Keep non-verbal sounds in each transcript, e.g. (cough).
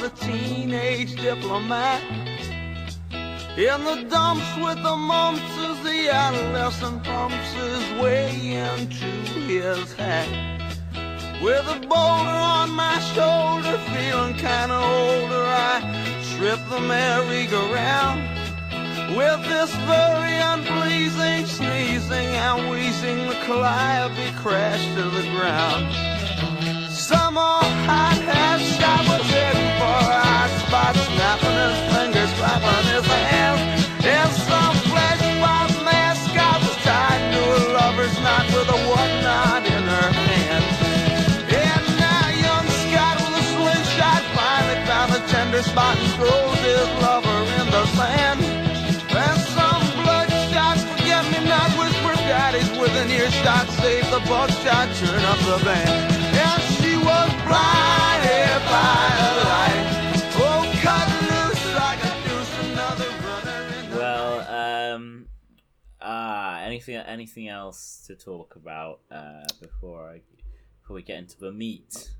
with a teenage diplomat. In the dumps with the mumps as the adolescent pumps his way into his hat. With a boulder on my shoulder, feeling kinda older, I trip the merry-go-round. With this very unpleasing sneezing and wheezing, the calliope crashed to the ground. Some old hot-hat shot was heading for a hot spot, snapping his fingers, clapping his hands. And some flesh bob mascot was tied to a lover's knot with a whatnot in her hand. And now young Scott with a slingshot finally found a tender spot and throws his lover in the sand. And some bloodshot forget-me-not whisper daddies within earshot save the buckshot, turn up the band. Anything anything else to talk about uh, before I before we get into the meat?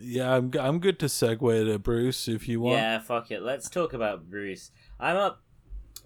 Yeah, I'm, I'm good to segue to Bruce if you want. Yeah, fuck it. Let's talk about Bruce. I'm up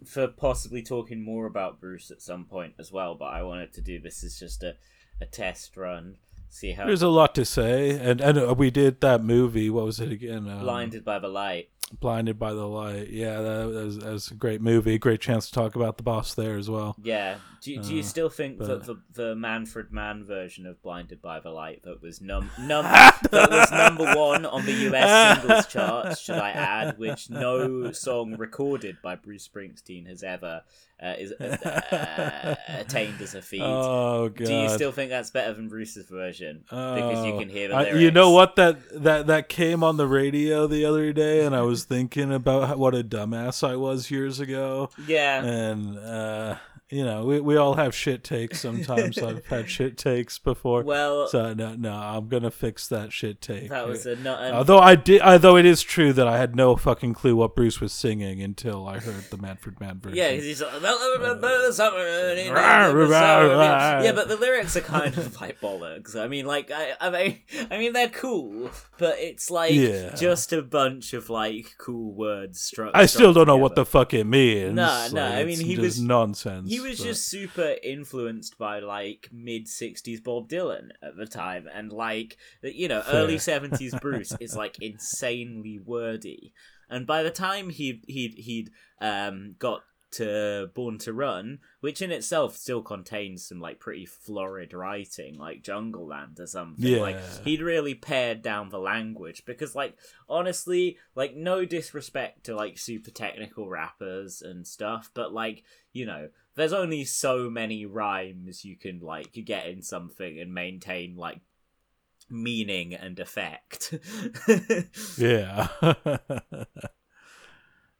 for possibly talking more about Bruce at some point as well, but I wanted to do this as just a, a test run. See how There's a lot to say, and and uh, we did that movie. What was it again? Um, blinded by the light. Blinded by the Light. Yeah, that was, that was a great movie. Great chance to talk about the boss there as well. Yeah. Do, you- do you Uh, still think that the, the Manfred Mann version of Blinded by the Light that was num (laughs) num that was number one on the US singles charts, should I add, which no song recorded by Bruce Springsteen has ever uh, is uh, attained as a feat. Oh god. do you still think that's better than Bruce's version? because you Oh. can hear the I- lyrics. you know what that that that came on the radio the other day, and I was thinking about how, what a dumbass I was years ago, Yeah. and uh, you know we we all have shit takes. Sometimes (laughs) I've had shit takes before. Well, so no, no, I'm gonna fix that shit take. that was a not. an- Although I did, although it is true that I had no fucking clue what Bruce was singing until I heard the Manfred Mann version. Yeah, 'cause he's like, the summer, and he- Rah, the rah, summer. rah. yeah, but the lyrics are kind of like bollocks. I mean, like, I, I mean, I mean, they're cool, but it's like Yeah. just a bunch of like cool words struck. I still don't know what the fuck it means. No, no, Like, I mean, he just was- nonsense. He was but- just super influenced by like mid '60s Bob Dylan at the time, and like you know, Fair. early '70s (laughs) Bruce is like insanely wordy. And by the time he he'd he'd um got to Born to Run, which in itself still contains some like pretty florid writing, like Jungleland or something. Like Yeah. he'd really pared down the language because, like, honestly, like no disrespect to like super technical rappers and stuff, but like you know, there's only so many rhymes you can like get in something and maintain like meaning and effect. (laughs) Yeah. (laughs)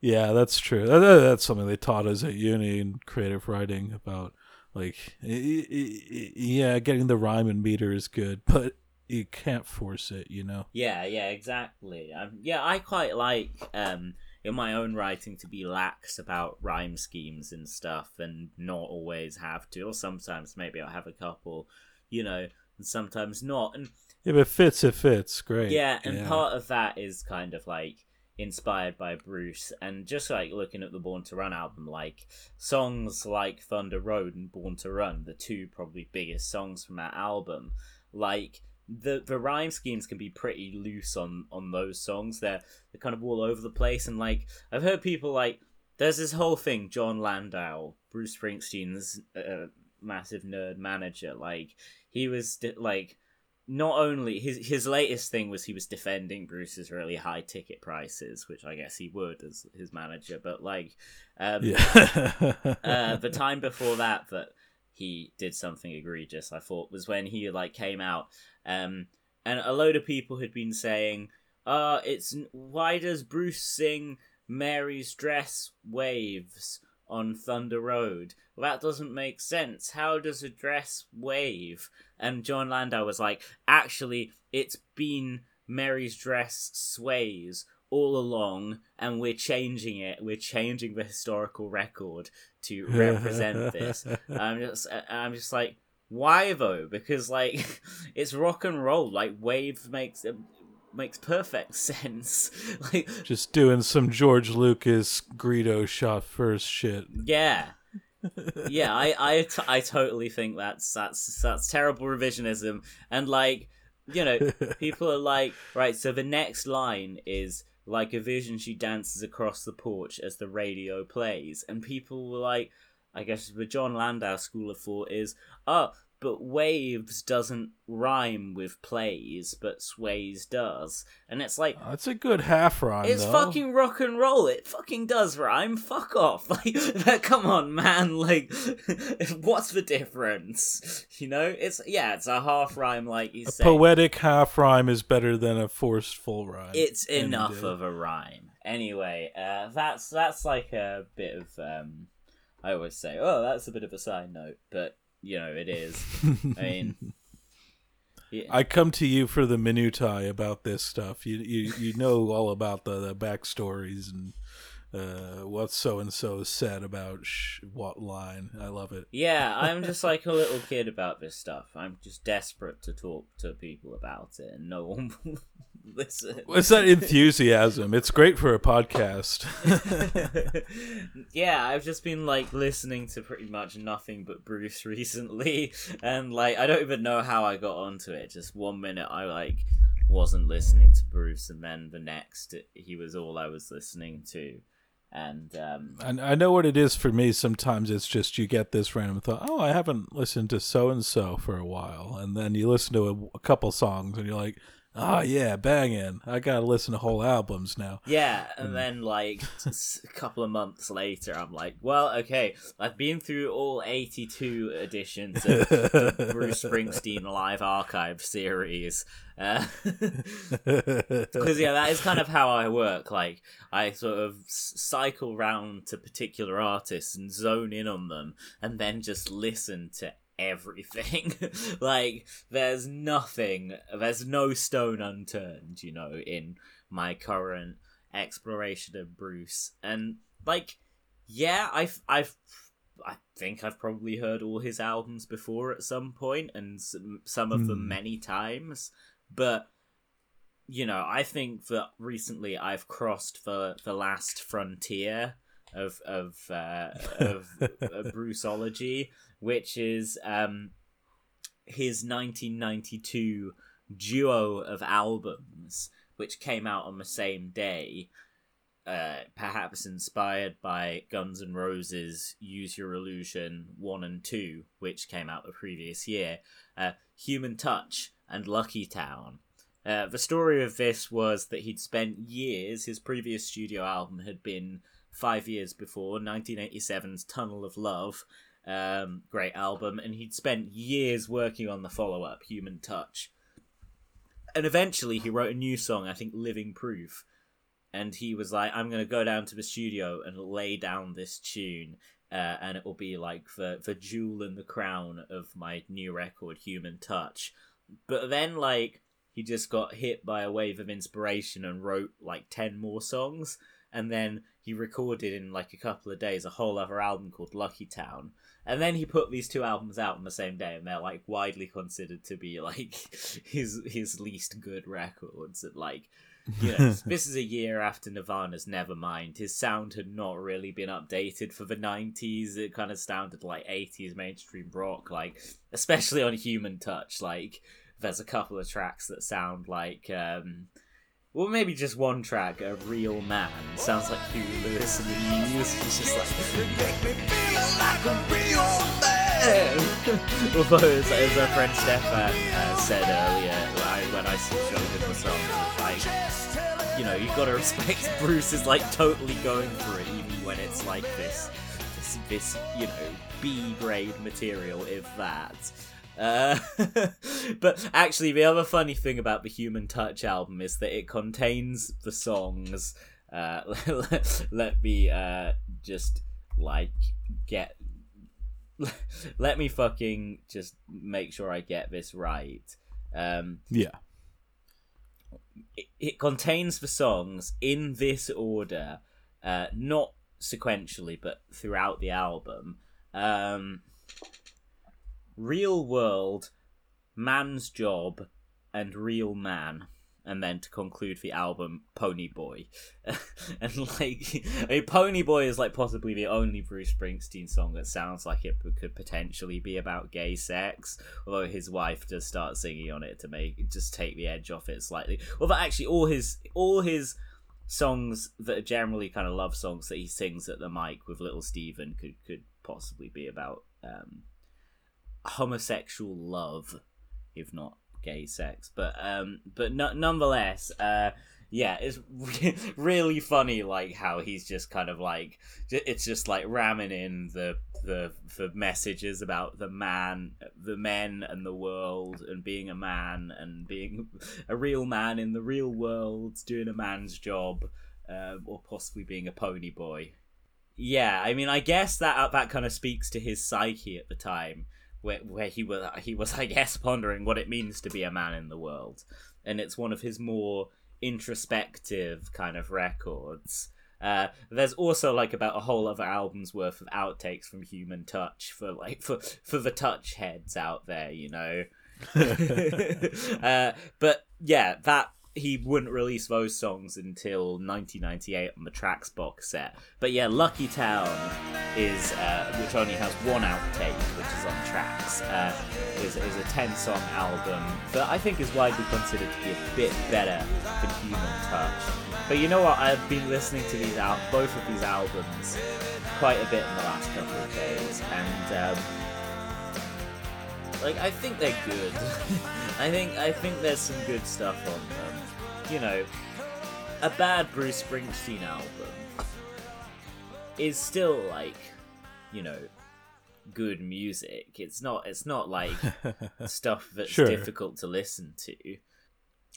yeah, that's true. That- that- That's something they taught us at uni in creative writing about like yeah, getting the rhyme and meter is good, but you can't force it, you know. Yeah, yeah, exactly. Um, yeah, I quite like um, in my own writing to be lax about rhyme schemes and stuff, and not always have to. Or sometimes maybe I'll have a couple, you know, and sometimes not. And If it fits, it fits. Great. yeah, and part of that is kind of like inspired by Bruce, and just like looking at the Born to Run album, like songs like Thunder Road and Born to Run, the two probably biggest songs from that album, like the the rhyme schemes can be pretty loose on on those songs. They're they're kind of all over the place, and like I've heard people like there's this whole thing. Jon Landau, Bruce Springsteen's uh, massive nerd manager, like he was de- like not only his his latest thing was he was defending Bruce's really high ticket prices, which I guess he would as his manager, but like um, Yeah. (laughs) (laughs) uh, the time before that that he did something egregious, I thought, was when he like came out, um, and a load of people had been saying, "Uh, it's why does Bruce sing Mary's dress waves on Thunder Road? Well, that doesn't make sense. How does a dress wave?" And Jon Landau was like, "Actually, it's been Mary's dress sways." all along and we're changing it we're changing the historical record to represent this (laughs) i'm just i'm just like why though? Because like (laughs) it's rock and roll. Like wave makes it makes perfect (laughs) sense. like, Just doing some George Lucas Greedo shot first shit. yeah, yeah, I, I, t- I totally think that's that's that's terrible revisionism, and like, you know, (laughs) people are like, right, so the next line is like a vision she dances across the porch as the radio plays, and people were like, I guess the Jon Landau school of thought is, oh, but waves doesn't rhyme with plays, but sways does, and it's like. That's a good half rhyme. It's though. fucking rock and roll. It fucking does rhyme. Fuck off. (laughs) Like, come on, man. (laughs) Like, (laughs) what's the difference? You know, it's yeah, it's a half rhyme, like you A said. poetic half rhyme is better than a forced full rhyme. It's enough of a rhyme. Anyway, uh, that's that's like a bit of um. I always say, oh, that's a bit of a side note, but you know, it is. I mean, (laughs) yeah. I come to you for the minutiae about this stuff. You you, you know all about the, the backstories and uh, what so and so said about sh- what line. I love it. Yeah, (laughs) I'm just like a little kid about this stuff. I'm just desperate to talk to people about it, and no one will (laughs) listen. It's that enthusiasm. It's great for a podcast. (laughs) yeah, I've just been like listening to pretty much nothing but Bruce recently, and like I don't even know how I got onto it. Just one minute I like wasn't listening to Bruce, and then the next he was all I was listening to, and um, And I know what it is for me. Sometimes it's just you get this random thought. Oh, I haven't listened to so and so for a while, and then you listen to a, a couple songs, and you're like, oh yeah, banging. I gotta listen to whole albums now. Yeah, and hmm. then like a couple of months later, I'm like, well, okay, I've been through all 82 editions of the Bruce Springsteen Live Archive series. Uh, (laughs) because yeah, that is kind of how I work. Like I sort of s- cycle round to particular artists and zone in on them, and then just listen to everything. (laughs) like there's nothing, there's no stone unturned, you know, in my current exploration of Bruce. And like, yeah, I've I've I think I've probably heard all his albums before at some point, and some, some of them Hmm. many times. But you know, I think that recently I've crossed the the last frontier of of uh, of, (laughs) Bruceology, which is um his 1992 duo of albums, which came out on the same day. Uh, perhaps inspired by Guns N' Roses' "Use Your Illusion" one and two, which came out the previous year. Uh, Human Touch and Lucky Town. Uh, the story of this was that he'd spent years. His previous studio album had been five years before 1987's Tunnel of Love, um, great album, and he'd spent years working on the follow up, Human Touch. And eventually, he wrote a new song, I think, Living Proof. And he was like, I'm going to go down to the studio and lay down this tune. Uh, and it will be like the, the jewel and the crown of my new record, Human Touch. But then, like, he just got hit by a wave of inspiration and wrote like 10 more songs. And then he recorded in like a couple of days a whole other album called Lucky Town. And then he put these two albums out on the same day, and they're like widely considered to be like (laughs) his his least good records. And like, you know, (laughs) this is a year after Nirvana's Nevermind. His sound had not really been updated for the '90s. It kind of sounded like '80s mainstream rock, like especially on Human Touch. Like, there's a couple of tracks that sound like. um well, maybe just one track, "A Real Man," sounds like Huey Lewis and the News. It's just like, a real (laughs) Although, as, as our friend Stefan uh, said earlier, I, when I showed him the song, like, you know, you've gotta (laughs) respect Bruce is like totally going for it, even when it's like this, this, this you know, B grade material, if that. Uh, (laughs) but actually, the other funny thing about the Human Touch album is that it contains the songs. Uh, let, (laughs) let me uh, just like get (laughs) let me fucking just make sure I get this right. Um, yeah. it, it contains the songs in this order, uh, not sequentially, but throughout the album. Um, Real World, Man's Job, and Real Man. and then to conclude the album Pony Boy. (laughs) and like I mean, Pony Boy is like possibly the only Bruce Springsteen song that sounds like it could potentially be about gay sex, although his wife does start singing on it to make just take the edge off it slightly. Well, but actually all his all his songs that are generally kind of love songs that he sings at the mic with little Steven could could possibly be about um, homosexual love, if not gay sex. But um, but no- nonetheless, uh, yeah, it's re- (laughs) really funny, like how he's just kind of like it's just like ramming in the the the messages about the man, the men, and the world, and being a man, and being (laughs) a real man in the real world, doing a man's job, uh, or possibly being a pony boy. Yeah, I mean, I guess that that kind of speaks to his psyche at the time, where where he was he was, I guess, (laughs) pondering what it means to be a man in the world, and it's one of his more introspective kind of records. Uh, there's also like about a whole other album's worth of outtakes from Human Touch for like for for the touch heads out there, you know. (laughs) (laughs) uh, but yeah, that he wouldn't release those songs until 1998 on the Tracks box set. But yeah, Lucky Town is, uh, which only has one outtake, which is on Tracks, uh, is, is a 10 song album that I think is widely considered to be a bit better than Human Touch. But you know what? I've been listening to these out, both of these albums, quite a bit in the last couple of days, and um, like I think they're good. (laughs) I think I think there's some good stuff on them you know, a bad Bruce Springsteen album is still like, you know, good music. It's not it's not like (laughs) stuff that's sure. difficult to listen to.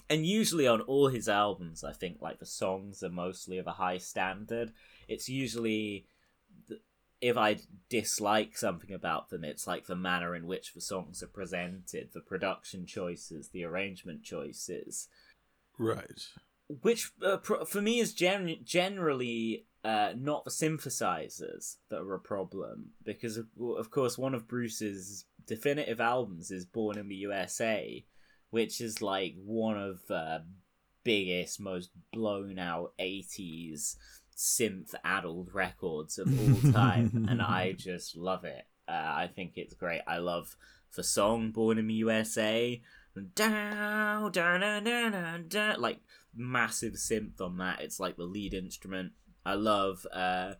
And usually on all his albums, I think like the songs are mostly of a high standard. It's usually if I dislike something about them, it's like the manner in which the songs are presented, the production choices, the arrangement choices. Right. Which uh, for me is gen- generally uh, not the synthesizers that are a problem because of, of course one of Bruce's definitive albums is Born in the USA, which is like one of the biggest, most blown out '80s synth addled records of all time, (laughs) and I just love it. Uh, I think it's great. I love the song Born in the USA down, down, down, down, down, like massive synth on that. It's like the lead instrument. I love uh,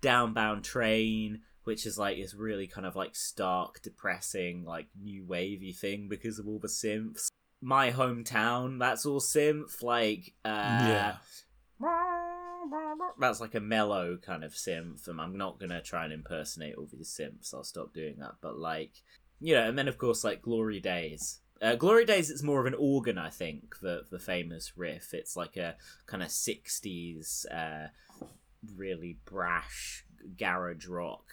Downbound Train, which is like this really kind of like stark, depressing, like new wavy thing because of all the synths. My hometown, that's all synth. Like, uh, yeah. That's like a mellow kind of synth, and I'm not gonna try and impersonate all these synths. I'll stop doing that. But like, you know, and then of course like Glory Days, uh, Glory Days, it's more of an organ, I think. The the famous riff, it's like a kind of '60s, uh, really brash garage rock,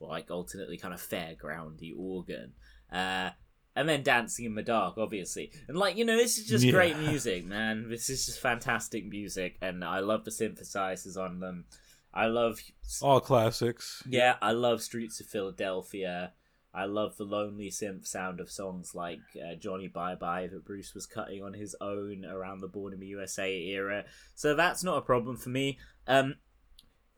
like alternately kind of fairgroundy organ. Uh, and then Dancing in the Dark, obviously, and like you know, this is just yeah. great music, man. This is just fantastic music, and I love the synthesizers on them. I love all classics. Yeah, I love Streets of Philadelphia. I love the lonely synth sound of songs like uh, Johnny Bye Bye that Bruce was cutting on his own around the Born in the USA era. So that's not a problem for me. Um,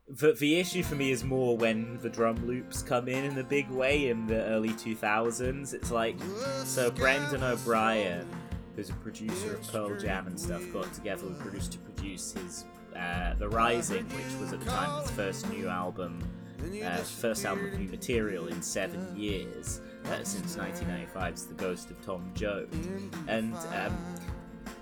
the, the issue for me is more when the drum loops come in in a big way in the early 2000s. It's like, so Brendan O'Brien, who's a producer of Pearl Jam and stuff, got together with Bruce to produce his uh, The Rising, which was at the time his first new album uh, first album of new material in seven years. Uh, since 1995's The Ghost of Tom Joad. And um,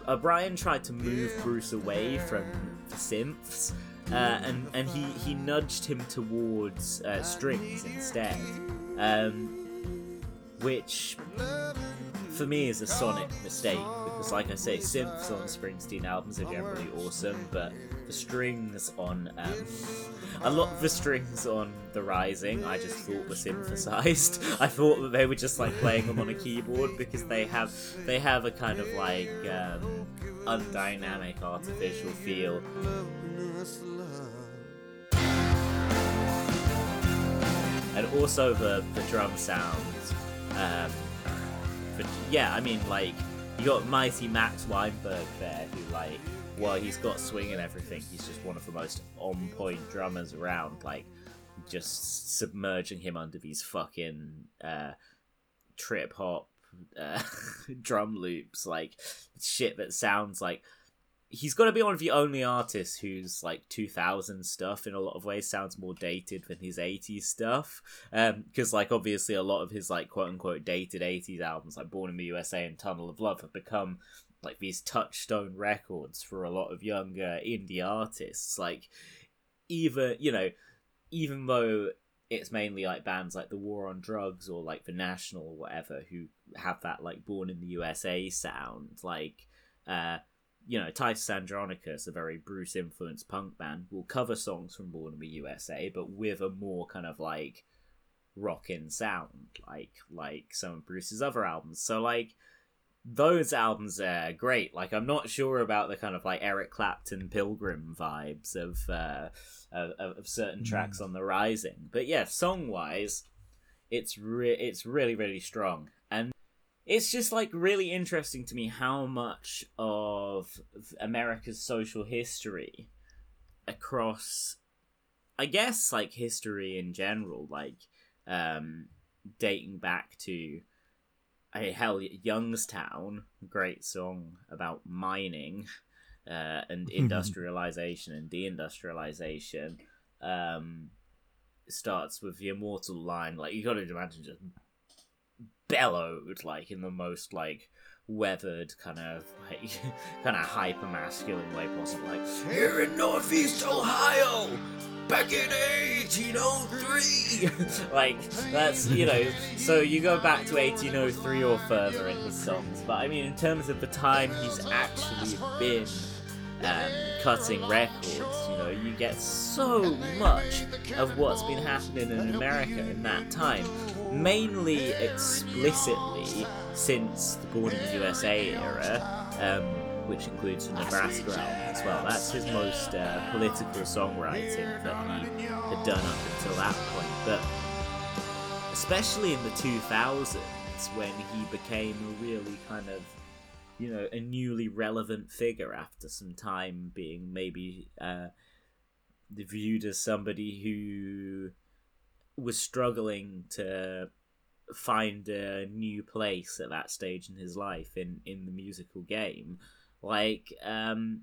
O'Brien tried to move Bruce away from the synths. Uh, and and he, he nudged him towards uh, strings instead, um, which for me is a sonic mistake because, like I say, synths on Springsteen albums are generally awesome, but the strings on um, a lot of the strings on The Rising I just thought were synthesized. (laughs) I thought that they were just like playing them on a keyboard because they have they have a kind of like um, undynamic artificial feel. And also the the drum sound. Um, but yeah, I mean like you got mighty Max Weinberg there, who like, while he's got swing and everything, he's just one of the most on point drummers around. Like, just submerging him under these fucking uh, trip hop uh, (laughs) drum loops, like shit that sounds like he's got to be one of the only artists whose like 2000 stuff in a lot of ways sounds more dated than his 80s stuff. Because um, like obviously a lot of his like quote unquote dated 80s albums like born in the usa and tunnel of love have become like these touchstone records for a lot of younger indie artists. Like even you know even though it's mainly like bands like the war on drugs or like the national or whatever who have that like born in the usa sound like uh you know, Titus Andronicus, a very Bruce influenced punk band, will cover songs from Born in the USA, but with a more kind of like rockin' sound, like like some of Bruce's other albums. So like those albums are great. Like I'm not sure about the kind of like Eric Clapton Pilgrim vibes of uh, of, of certain tracks mm. on the Rising, but yeah, song wise, it's re- it's really really strong it's just like really interesting to me how much of America's social history across I guess like history in general like um dating back to a hell Youngstown great song about mining uh, and (laughs) industrialization and deindustrialization um starts with the immortal line like you got to imagine just bellowed like in the most like weathered kind of like (laughs) kind of hyper masculine way possible like here in northeast ohio back in 1803 (laughs) like that's you know so you go back to 1803 or further in his songs but i mean in terms of the time he's actually been um, cutting records you know you get so much of what's been happening in america in that time mainly explicitly since the the USA era, um, which includes the Nebraska album as well. That's his most uh, political songwriting that he had done up until that point. But especially in the 2000s, when he became a really kind of you know a newly relevant figure after some time being maybe uh, viewed as somebody who was struggling to find a new place at that stage in his life in in the musical game. Like um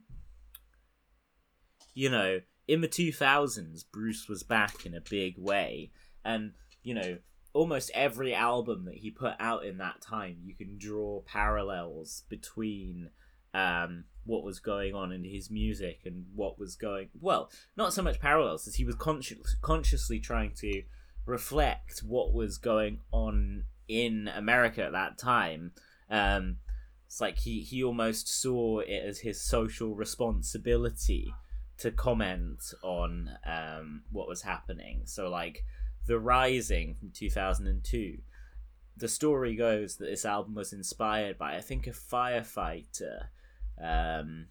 you know in the 2000s bruce was back in a big way. And you know almost every album that he put out in that time you can draw parallels between um what was going on in his music and what was going well not so much parallels as he was conscious consciously trying to reflect what was going on in America at that time. Um, it's like he, he almost saw it as his social responsibility to comment on um, what was happening. So, like, The Rising from 2002, the story goes that this album was inspired by, I think, a firefighter, um,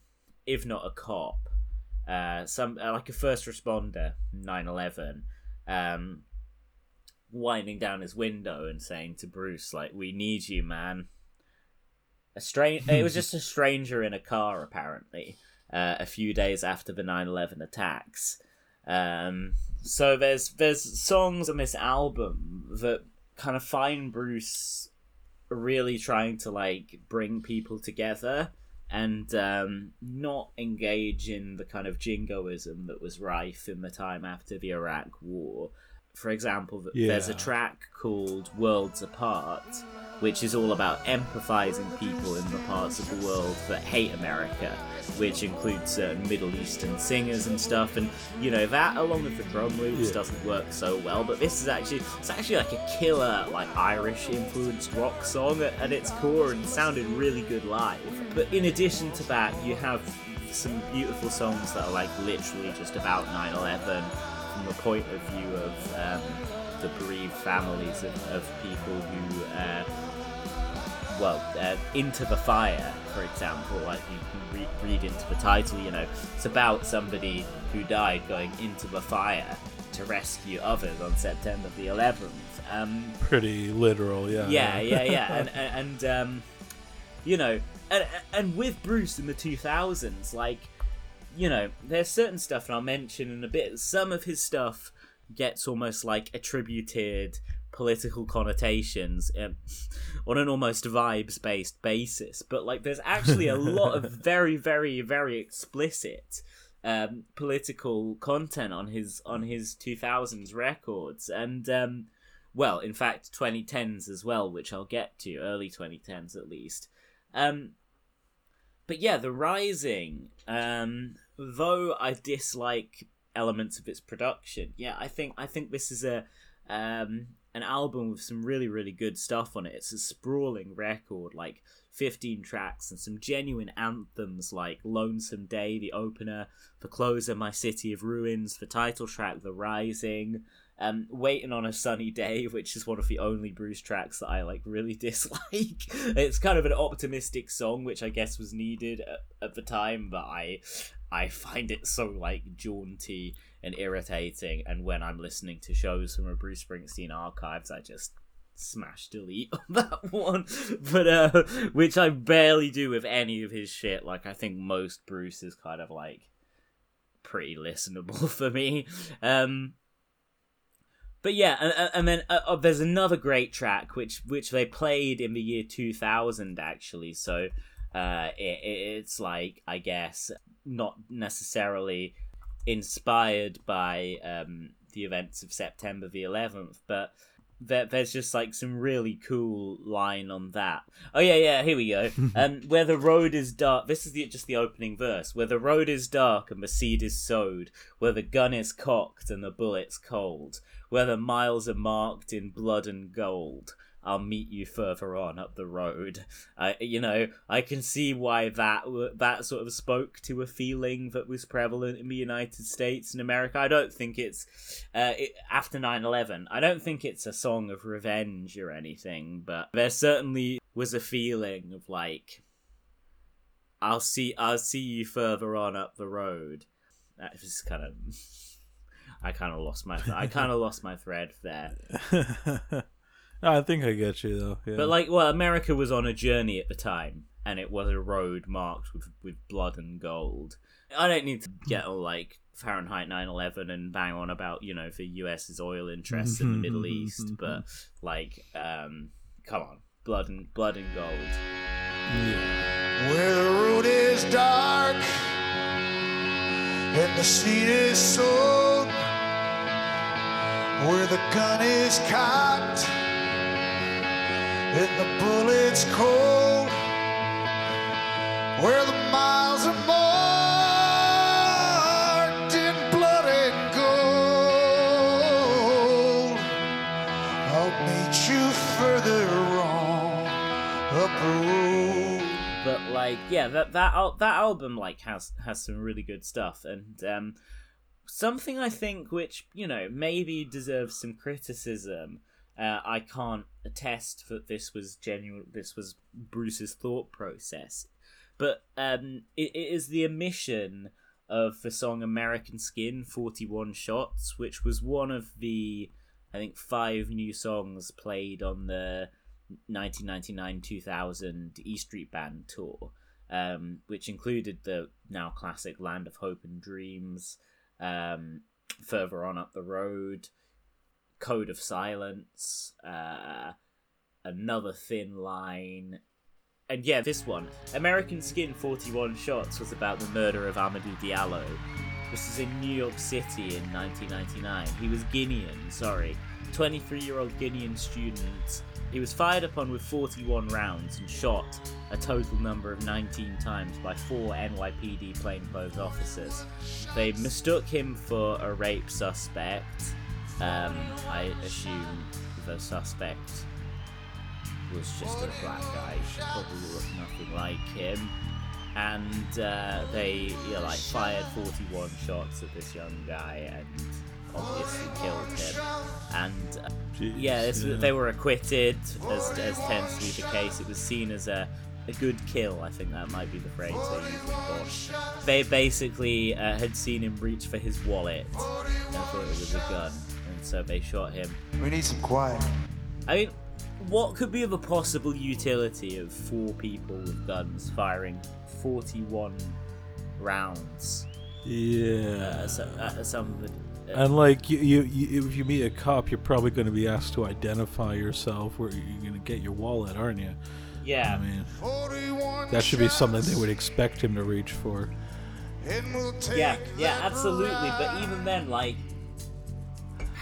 if not a cop, uh, some uh, like a first responder, 9 11. Um, winding down his window and saying to Bruce, like, "We need you, man." A strange. it was just a stranger in a car, apparently. Uh, a few days after the 9/11 attacks. Um, so there's there's songs on this album that kind of find Bruce really trying to like bring people together and um, not engage in the kind of jingoism that was rife in the time after the Iraq War, for example, yeah. there's a track called Worlds Apart, which is all about empathizing people in the parts of the world that hate America, which includes certain Middle Eastern singers and stuff. And you know that, along with the drum loops, yeah. doesn't work so well. But this is actually it's actually like a killer, like Irish influenced rock song at, at its core, and sounded really good live. But in addition to that, you have some beautiful songs that are like literally just about 9/11 from the point of view of um, the bereaved families of, of people who, uh, well, uh, Into the Fire, for example, like you can re- read into the title, you know, it's about somebody who died going into the fire to rescue others on September the 11th. Um, Pretty literal, yeah. Yeah, yeah, yeah. (laughs) and, and, and um, you know, and and with Bruce in the 2000s, like you know, there's certain stuff, and I'll mention in a bit. Some of his stuff gets almost like attributed political connotations um, (laughs) on an almost vibes based basis, but like there's actually a lot of (laughs) very, very, very explicit um, political content on his on his 2000s records, and um, well, in fact, 2010s as well, which I'll get to, early 2010s at least. Um, but yeah, The Rising, um, though I dislike elements of its production, yeah, I think I think this is a um, an album with some really really good stuff on it. It's a sprawling record, like 15 tracks and some genuine anthems like Lonesome Day, the opener, "The closer, My City of Ruins, the title track, The Rising, um, Waiting on a Sunny Day, (laughs) which is one of the only Bruce tracks that I like really (laughs) dislike. it's kind of an optimistic song, which I guess was needed at, at the time, but I I find it so like jaunty and irritating. And when I'm listening to shows from a Bruce Springsteen archives, I just smash delete (laughs) on that one. But uh, which I barely do with any of his shit. Like I think most Bruce is kind of like pretty listenable (laughs) for me. Um, but yeah, and, and then uh, uh, there's another great track which which they played in the year 2000 actually. So uh, it, it's like I guess not necessarily inspired by um, the events of September the 11th, but there, there's just like some really cool line on that. Oh yeah, yeah. Here we go. (laughs) um, where the road is dark. This is the, just the opening verse. Where the road is dark and the seed is sowed. Where the gun is cocked and the bullets cold. Where the miles are marked in blood and gold. I'll meet you further on up the road. (laughs) I, you know, I can see why that that sort of spoke to a feeling that was prevalent in the United States and America. I don't think it's uh, it, after 9/11. I don't think it's a song of revenge or anything, but there certainly was a feeling of like, I'll see, I'll see you further on up the road. That was kind of. (laughs) I kind of lost my. I kind of lost my thread there. (laughs) I think I get you though. Yeah. But like, well, America was on a journey at the time, and it was a road marked with with blood and gold. I don't need to get all like Fahrenheit 9/11 and bang on about you know the U.S.'s oil interests in the Middle (laughs) East, but like, um, come on, blood and blood and gold. yeah. Where the road is dark and the seed is sown, where the gun is cocked the bullets cold, where the miles are marked in blood and gold. I'll meet you further on up the road. but like yeah that that that album like has has some really good stuff and um something i think which you know maybe deserves some criticism uh, i can't attest that this was genuine this was bruce's thought process but um it, it is the omission of the song american skin 41 shots which was one of the i think five new songs played on the 1999-2000 E Street Band tour, um, which included the now classic "Land of Hope and Dreams," um, "Further On Up the Road," "Code of Silence," uh, "Another Thin Line," and yeah, this one, "American Skin 41 Shots," was about the murder of Amadou Diallo. This is in New York City in 1999. He was Guinean, sorry. 23 year old Guinean student. He was fired upon with 41 rounds and shot a total number of 19 times by four NYPD plainclothes officers. They mistook him for a rape suspect. Um, I assume the suspect was just a black guy. Probably looked nothing like him. And uh, they yeah, like fired 41 shots at this young guy and obviously killed him. And uh, Jeez, yeah, this, they were acquitted, as, as tends to be the case. It was seen as a, a good kill, I think that might be the phrase they used. They basically uh, had seen him reach for his wallet and thought it was a gun, and so they shot him. We need some quiet. I mean, what could be the possible utility of four people with guns firing 41 rounds Yeah. Uh, at, uh, some- at somebody? Uh, and like you, you, you, if you meet a cop, you're probably going to be asked to identify yourself, where you're going to get your wallet, aren't you? yeah, I mean, 41 that should be something they would expect him to reach for. and we'll take yeah, yeah, absolutely. But even then, like,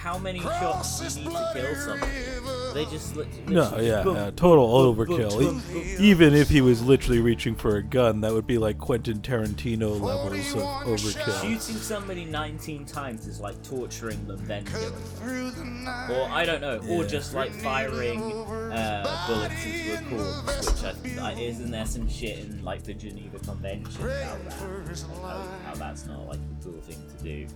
how many shots do you need to kill bloody somebody? river. They just lit- No, literally yeah, boom, yeah, total boom, boom, overkill. boom, boom. Even if he was literally reaching for a gun, that would be like Quentin Tarantino levels of overkill. Shooting somebody 19 times is like torturing them, then killing them. the night. Or I don't know, or just like firing uh, bullets into a corpse, which I, I, isn't there some shit in like the Geneva Convention about that? How, how that's not like a cool thing to do.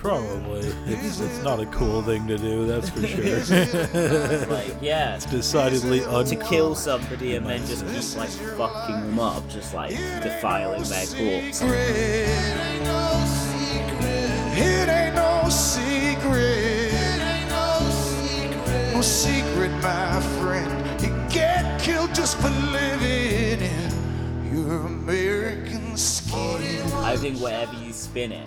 Probably. It's, it's not a cool thing to do, that's for sure. (laughs) (laughs) Like, yeah, Decidedly uncool. to kill somebody and then just keep like fucking them up, just like defiling their corpse. It ain't no secret. It ain't no secret. It ain't no secret. No secret, my friend. You get killed just for living in your American skin. I think wherever you spin it,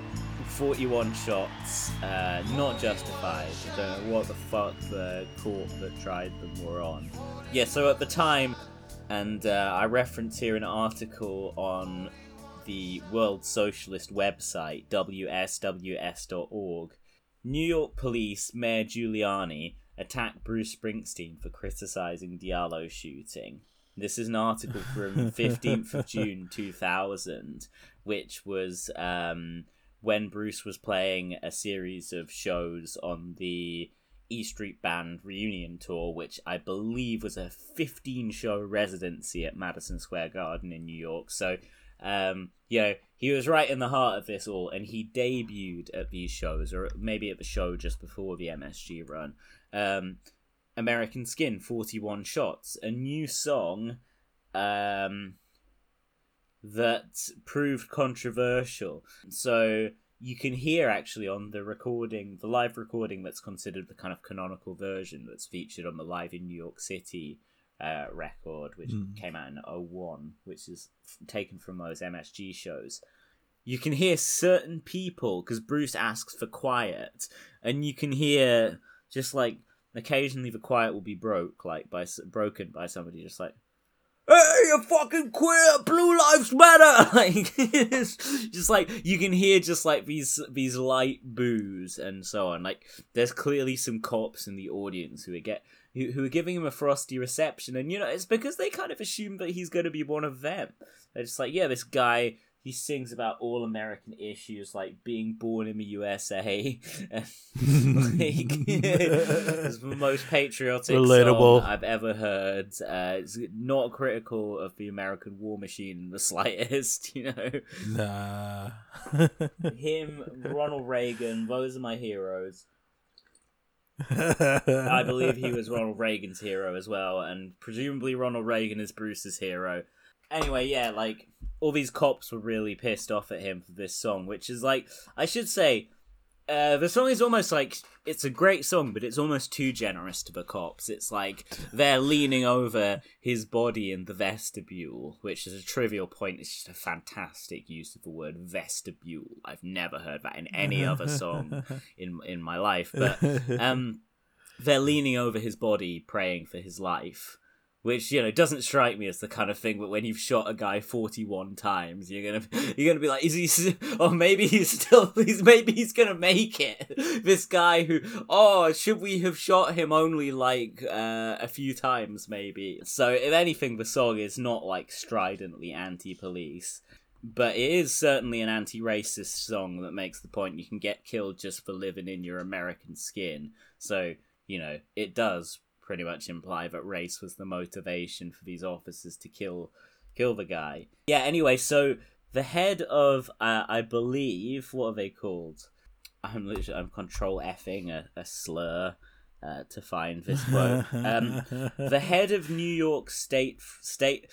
41 shots, uh, not justified. I don't know what the fuck the court that tried them were on. Yeah, so at the time, and uh, I reference here an article on the World Socialist website, WSWS.org. New York Police Mayor Giuliani attacked Bruce Springsteen for criticizing Diallo shooting. This is an article from (laughs) 15th of June 2000, which was um, when Bruce was playing a series of shows on the E Street Band reunion tour, which I believe was a 15 show residency at Madison Square Garden in New York. So, um, you know, he was right in the heart of this all, and he debuted at these shows, or maybe at the show just before the MSG run. Um, American Skin, 41 Shots, a new song um, that proved controversial. So you can hear actually on the recording, the live recording that's considered the kind of canonical version that's featured on the Live in New York City uh, record, which Mm. came out in 01, which is taken from those MSG shows. You can hear certain people because Bruce asks for quiet, and you can hear just like occasionally the quiet will be broke, like by broken by somebody just like, "Hey, you fucking queer! Blue lives matter!" (laughs) Like just like you can hear just like these these light boos and so on. Like there's clearly some cops in the audience who are get who, who are giving him a frosty reception, and you know it's because they kind of assume that he's going to be one of them. They're just like, yeah, this guy. He sings about all American issues like being born in the USA. and, like, (laughs) it's the most patriotic Relatable. song I've ever heard. Uh, it's not critical of the American war machine in the (laughs) slightest, you know. Nah. (laughs) Him, Ronald Reagan, those are my heroes. I believe he was Ronald Reagan's hero as well, and presumably Ronald Reagan is Bruce's hero. Anyway, yeah, like all these cops were really pissed off at him for this song, which is like I should say, uh, the song is almost like it's a great song, but it's almost too generous to the cops. It's like they're leaning over his body in the vestibule, which is a trivial point. It's just a fantastic use of the word vestibule. I've never heard that in any other song (laughs) in in my life, but um, they're leaning over his body, praying for his life, which you know doesn't strike me as the kind of thing. But when you've shot a guy forty-one times, you're gonna (laughs) you're gonna be like, is he? Or maybe he's still. (laughs) He's maybe he's gonna make it. (laughs) This guy who, oh, should we have shot him only like uh, a few times, maybe? So if anything, the song is not like stridently anti-police. But it is certainly an anti racist song that makes the point you can get killed just for living in your American skin. So, you know, it does pretty much imply that race was the motivation for these officers to kill kill the guy. Yeah, anyway, so the head of uh, I believe what are they called? I'm literally I'm control effing a, a slur uh, to find this (laughs) quote. Um, the head of New York State State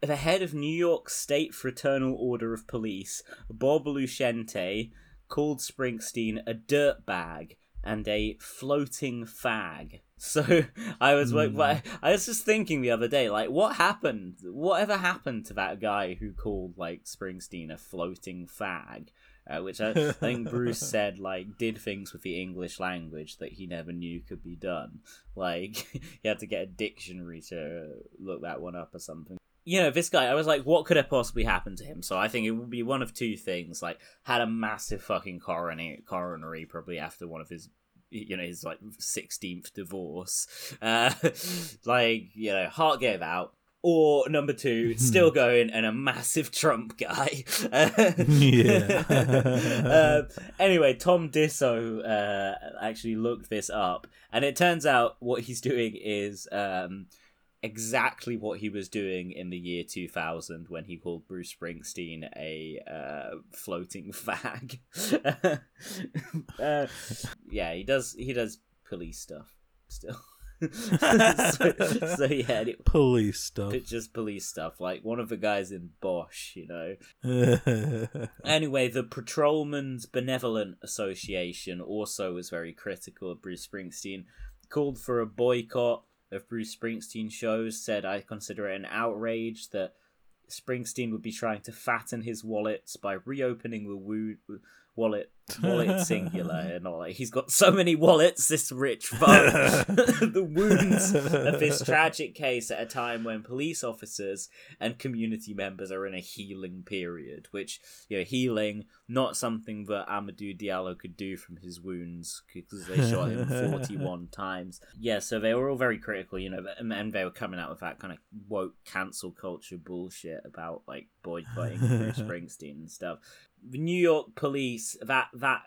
the head of New York State Fraternal Order of Police, Bob Lucente, called Springsteen a dirtbag and a floating fag. So (laughs) I was like, Hmm. I was just thinking the other day, like, what happened? Whatever happened to that guy who called like Springsteen a floating fag? Uh, which I, I (laughs) think Bruce said like did things with the English language that he never knew could be done. Like (laughs) he had to get a dictionary to look that one up or something. You know, this guy, I was like, what could have possibly happened to him? So I think it would be one of two things. Like, had a massive fucking coronary, coronary probably after one of his you know his like 16th divorce. Uh (laughs) like you know heart gave out. Or number two (laughs) still going and a massive trump guy. Yeah. uh, (laughs) anyway tom disso uh actually looked this up. And it turns out what he's doing is um exactly what he was doing in the year 2000 when he called Bruce Springsteen a uh, floating (laughs) fag. (laughs) uh, yeah, he does. He does police stuff still. (laughs) so, so yeah, it, Police stuff. it's just police stuff. Like one of the guys in Bosch, you know. Anyway, the Patrolmen's Benevolent Association also was very critical of Bruce Springsteen, called for a boycott of Bruce Springsteen shows, said I consider it an outrage that Springsteen would be trying to fatten his wallets by reopening the wo- wallet wallet (laughs) singular and not like he's got so many wallets this rich fuck (laughs) (laughs) the wounds of this tragic case at a time when police officers and community members are in a healing period which you know healing not something that Amadou Diallo could do from his wounds because they shot him 41 times. Yeah so they were all very critical you know and and they were coming out with that kind of woke cancel culture bullshit about like boycotting Bruce Springsteen and stuff New York police, that that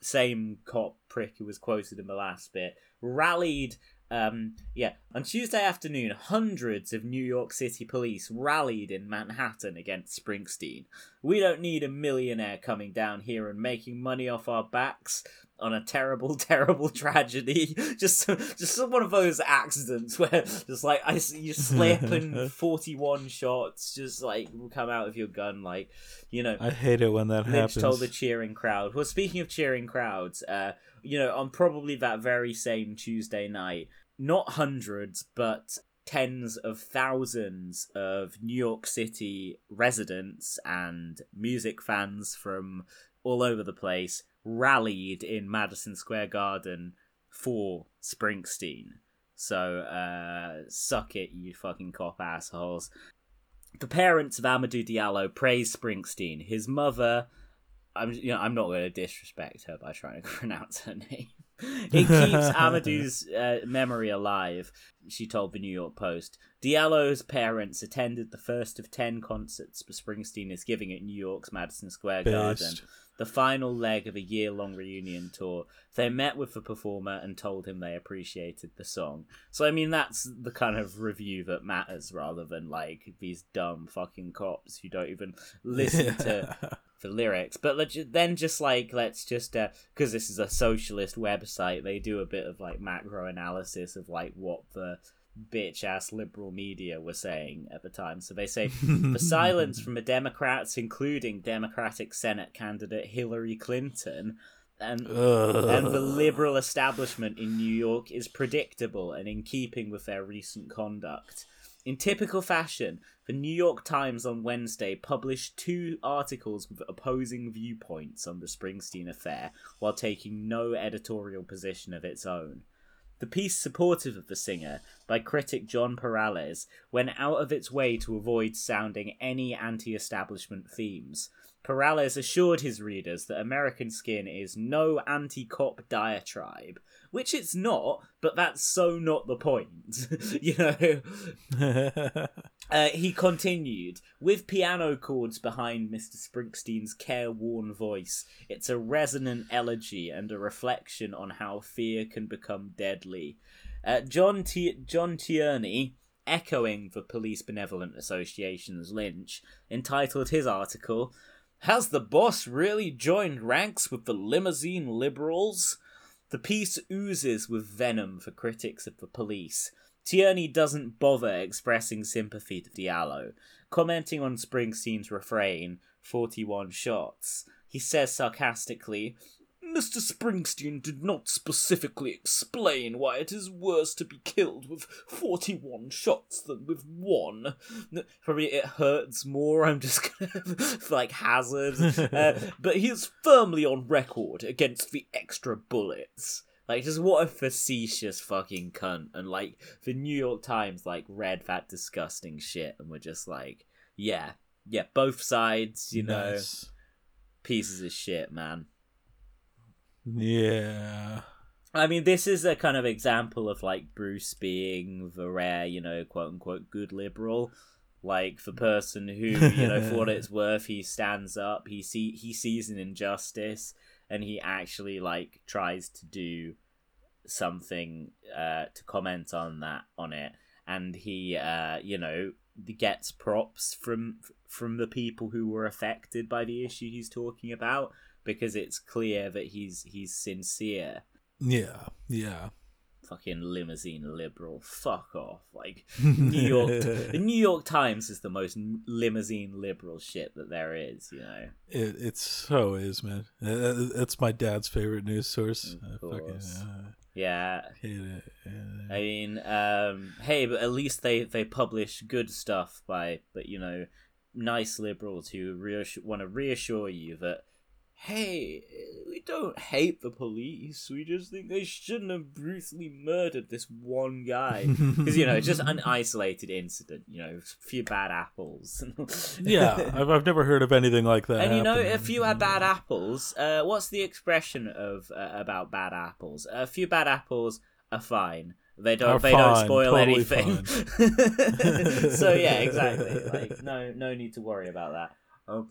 same cop prick who was quoted in the last bit, rallied. Um, yeah, on Tuesday afternoon, hundreds of New York City police rallied in Manhattan against Springsteen. We don't need a millionaire coming down here and making money off our backs on a terrible, (laughs) terrible tragedy. Just, just one of those accidents where just like I, you slip and (laughs) forty-one shots just like come out of your gun, like you know. I hate it when that Lynch happens. told the cheering crowd. Well, speaking of cheering crowds, uh, you know, on probably that very same Tuesday night, not hundreds, but tens of thousands of New York City residents and music fans from all over the place rallied in Madison Square Garden for Springsteen. So, uh, suck it, you fucking cop assholes. The parents of Amadou Diallo praise Springsteen. His mother, I'm you know I'm not going to disrespect her by trying to (laughs) pronounce her name. (laughs) it keeps Amadou's uh, memory alive. She told the New York Post. Diallo's parents attended the first of ten concerts Springsteen is giving at New York's Madison Square Garden Based. The final leg of a year long reunion tour. They met with the performer and told him they appreciated the song. So, I mean, that's the kind of review that matters rather than like these dumb fucking cops who don't even listen to (laughs) the lyrics. But let's then just like, let's just, uh, because this is a socialist website, they do a bit of like macro analysis of like what the bitch ass liberal media were saying at the time. So they say (laughs) the silence from the Democrats, including Democratic Senate candidate Hillary Clinton, and and the liberal establishment in New York is predictable and in keeping with their recent conduct. In typical fashion, the New York Times on Wednesday published two articles with opposing viewpoints on the Springsteen affair while taking no editorial position of its own. The piece supportive of the singer, by critic Jon Pareles, went out of its way to avoid sounding any anti establishment themes. Pareles assured his readers that American Skin is no anti cop diatribe, which it's not, but that's so not the point. (laughs) you know? (laughs) Uh, he continued, with piano chords behind Mr. Springsteen's careworn voice, it's a resonant elegy and a reflection on how fear can become deadly. Uh, John, T- John Tierney, echoing the Police Benevolent Association's Lynch, entitled his article, Has the boss really joined ranks with the limousine liberals? The piece oozes with venom for critics of the police. Tierney doesn't bother expressing sympathy to Diallo. Commenting on Springsteen's refrain, 41 shots, he says sarcastically, Mr. Springsteen did not specifically explain why it is worse to be killed with 41 shots than with one. Probably it hurts more, I'm just gonna, (laughs) like, hazard. Uh, (laughs) but he is firmly on record against the extra bullets. Like, just what a facetious fucking cunt. And, like, the New York Times, like, read that disgusting shit and were just like, yeah, yeah, both sides, you know, pieces of shit, man. Yeah. I mean, this is a kind of example of like Bruce being the rare, you know, quote unquote good liberal. Like the person who, you know, for what (laughs) it's worth, he stands up, he see he sees an injustice, and he actually like tries to do something uh, to comment on that on it, and he, uh, you know, gets props from from the people who were affected by the issue he's talking about because it's clear that he's he's sincere Yeah. Yeah. fucking limousine liberal. Fuck off. Like (laughs) New York, the New York Times is the most limousine liberal shit that there is. You know. It it so is, man. Uh, It's my dad's favorite news source. Fucking uh, Yeah. hate it. Yeah. I mean, um, hey, but at least they they publish good stuff by, but you know, nice liberals who reassure, want to reassure you that. Hey, we don't hate the police. We just think they shouldn't have brutally murdered this one guy. (laughs) Because, you know, it's just an isolated incident, you know, a few bad apples. (laughs) yeah, I've, I've never heard of anything like that. And you know, happening. you had bad apples, uh, what's the expression of uh, about bad apples? A few bad apples are fine. They don't. Are they don't spoil totally anything. (laughs) so yeah, exactly. Like no, no need to worry about that. Um,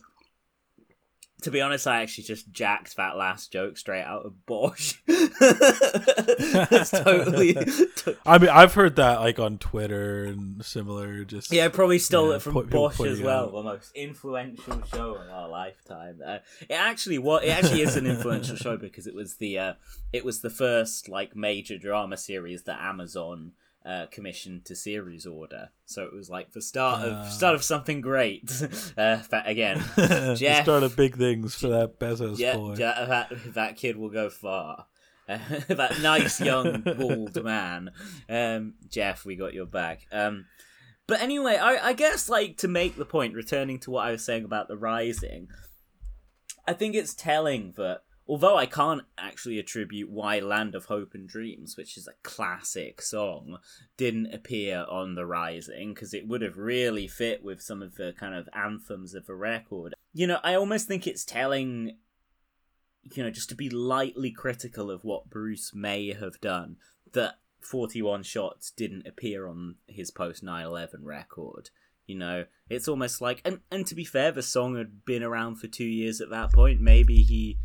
to be honest, I actually just jacked that last joke straight out of Bosch. it's (laughs) totally. (laughs) to- I mean, I've heard that like on Twitter and similar. Just Yeah, I probably stole Yeah, it from put- Bosch putting as well, out. the most influential show of our lifetime. Uh, it actually what it actually is an influential show because it was the uh, it was the first like major drama series that Amazon uh, commissioned to series order. So it was like the start of Ah. start of something great. (laughs) uh, again, (laughs) Jeff, started big things for that Bezos yeah, boy. ja- that that kid will go far. (laughs) That nice young bald man, um, Jeff, we got your back. Um, but anyway, I, I guess like to make the point, returning to what I was saying about the rising, I think it's telling that although I can't actually attribute why Land of Hope and Dreams, which is a classic song, didn't appear on the Rising, because it would have really fit with some of the kind of anthems of the record. You know, I almost think it's telling, you know, just to be lightly critical of what Bruce may have done, that 41 Shots didn't appear on his post 9 11 record. You know, it's almost like, and, and to be fair, the song had been around for two years at that point. Maybe he,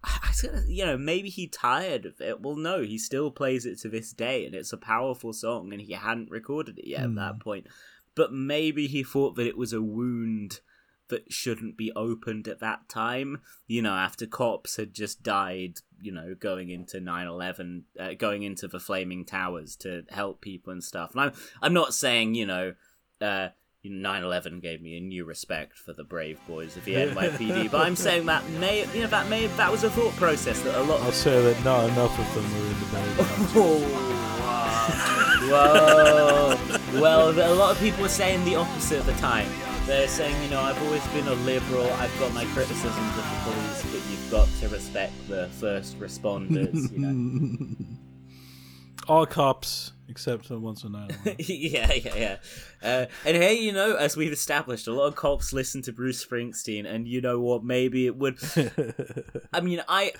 (sighs) I was gonna, you know, maybe he tired of it. Well, no, he still plays it to this day, and it's a powerful song, and he hadn't recorded it yet at that point. But maybe he thought that it was a wound that shouldn't be opened at that time. You know, after cops had just died, you know, going into 9/11, uh, going into the flaming towers to help people and stuff. And I'm, I'm not saying, you know, uh, 9/11 gave me a new respect for the brave boys of the NYPD, but I'm saying that may, you know, that may, that was a thought process that a lot I'll say that not enough of them were in the band. (laughs) Oh, whoa. well, a lot of people were saying the opposite at the time. They're saying, you know, I've always been a liberal. I've got my criticisms of the police, but you've got to respect the first responders. You know. (laughs) All cops except the ones on nine. yeah, yeah, yeah. Uh, and hey, you know, as we've established, a lot of cops listen to Bruce Springsteen, and you know what? Maybe it would. (laughs) I mean, I,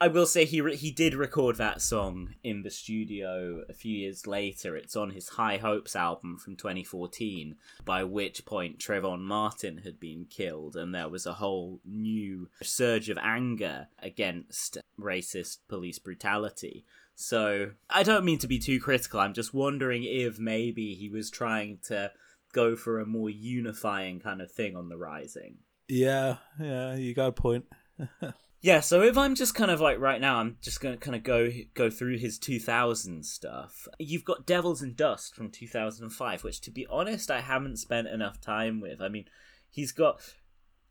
I will say he re- he did record that song in the studio a few years later. It's on his High Hopes album from 2014. By which point Trayvon Martin had been killed, and there was a whole new surge of anger against racist police brutality. So I don't mean to be too critical. I'm just wondering if maybe he was trying to go for a more unifying kind of thing on the Rising. yeah, yeah, you got a point. (laughs) Yeah, so if I'm just kind of like right now, I'm just gonna kind of go go through his 2000 stuff. You've got Devils and Dust from 2005, which to be honest, I haven't spent enough time with. I mean, he's got.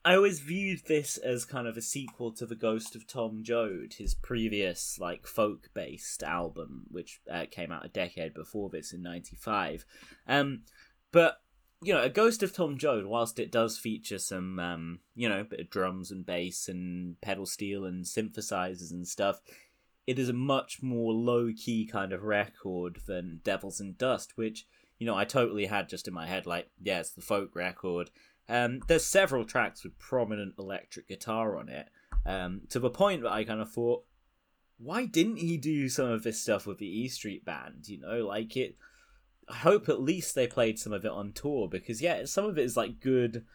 I always viewed this as kind of a sequel to The Ghost of Tom Joad, his previous like folk based album, which uh, came out a decade before this in '95. Um, but you know, A Ghost of Tom Joad, whilst it does feature some, um, you know, bit of drums and bass and pedal steel and synthesizers and stuff, it is a much more low key kind of record than Devils and Dust, which, you know, I totally had just in my head, like, yeah, it's the folk record. Um, there's several tracks with prominent electric guitar on it, um, to the point that I kind of thought, why didn't he do some of this stuff with the E Street Band? You know, like it I hope at least they played some of it on tour because yeah, some of it is like good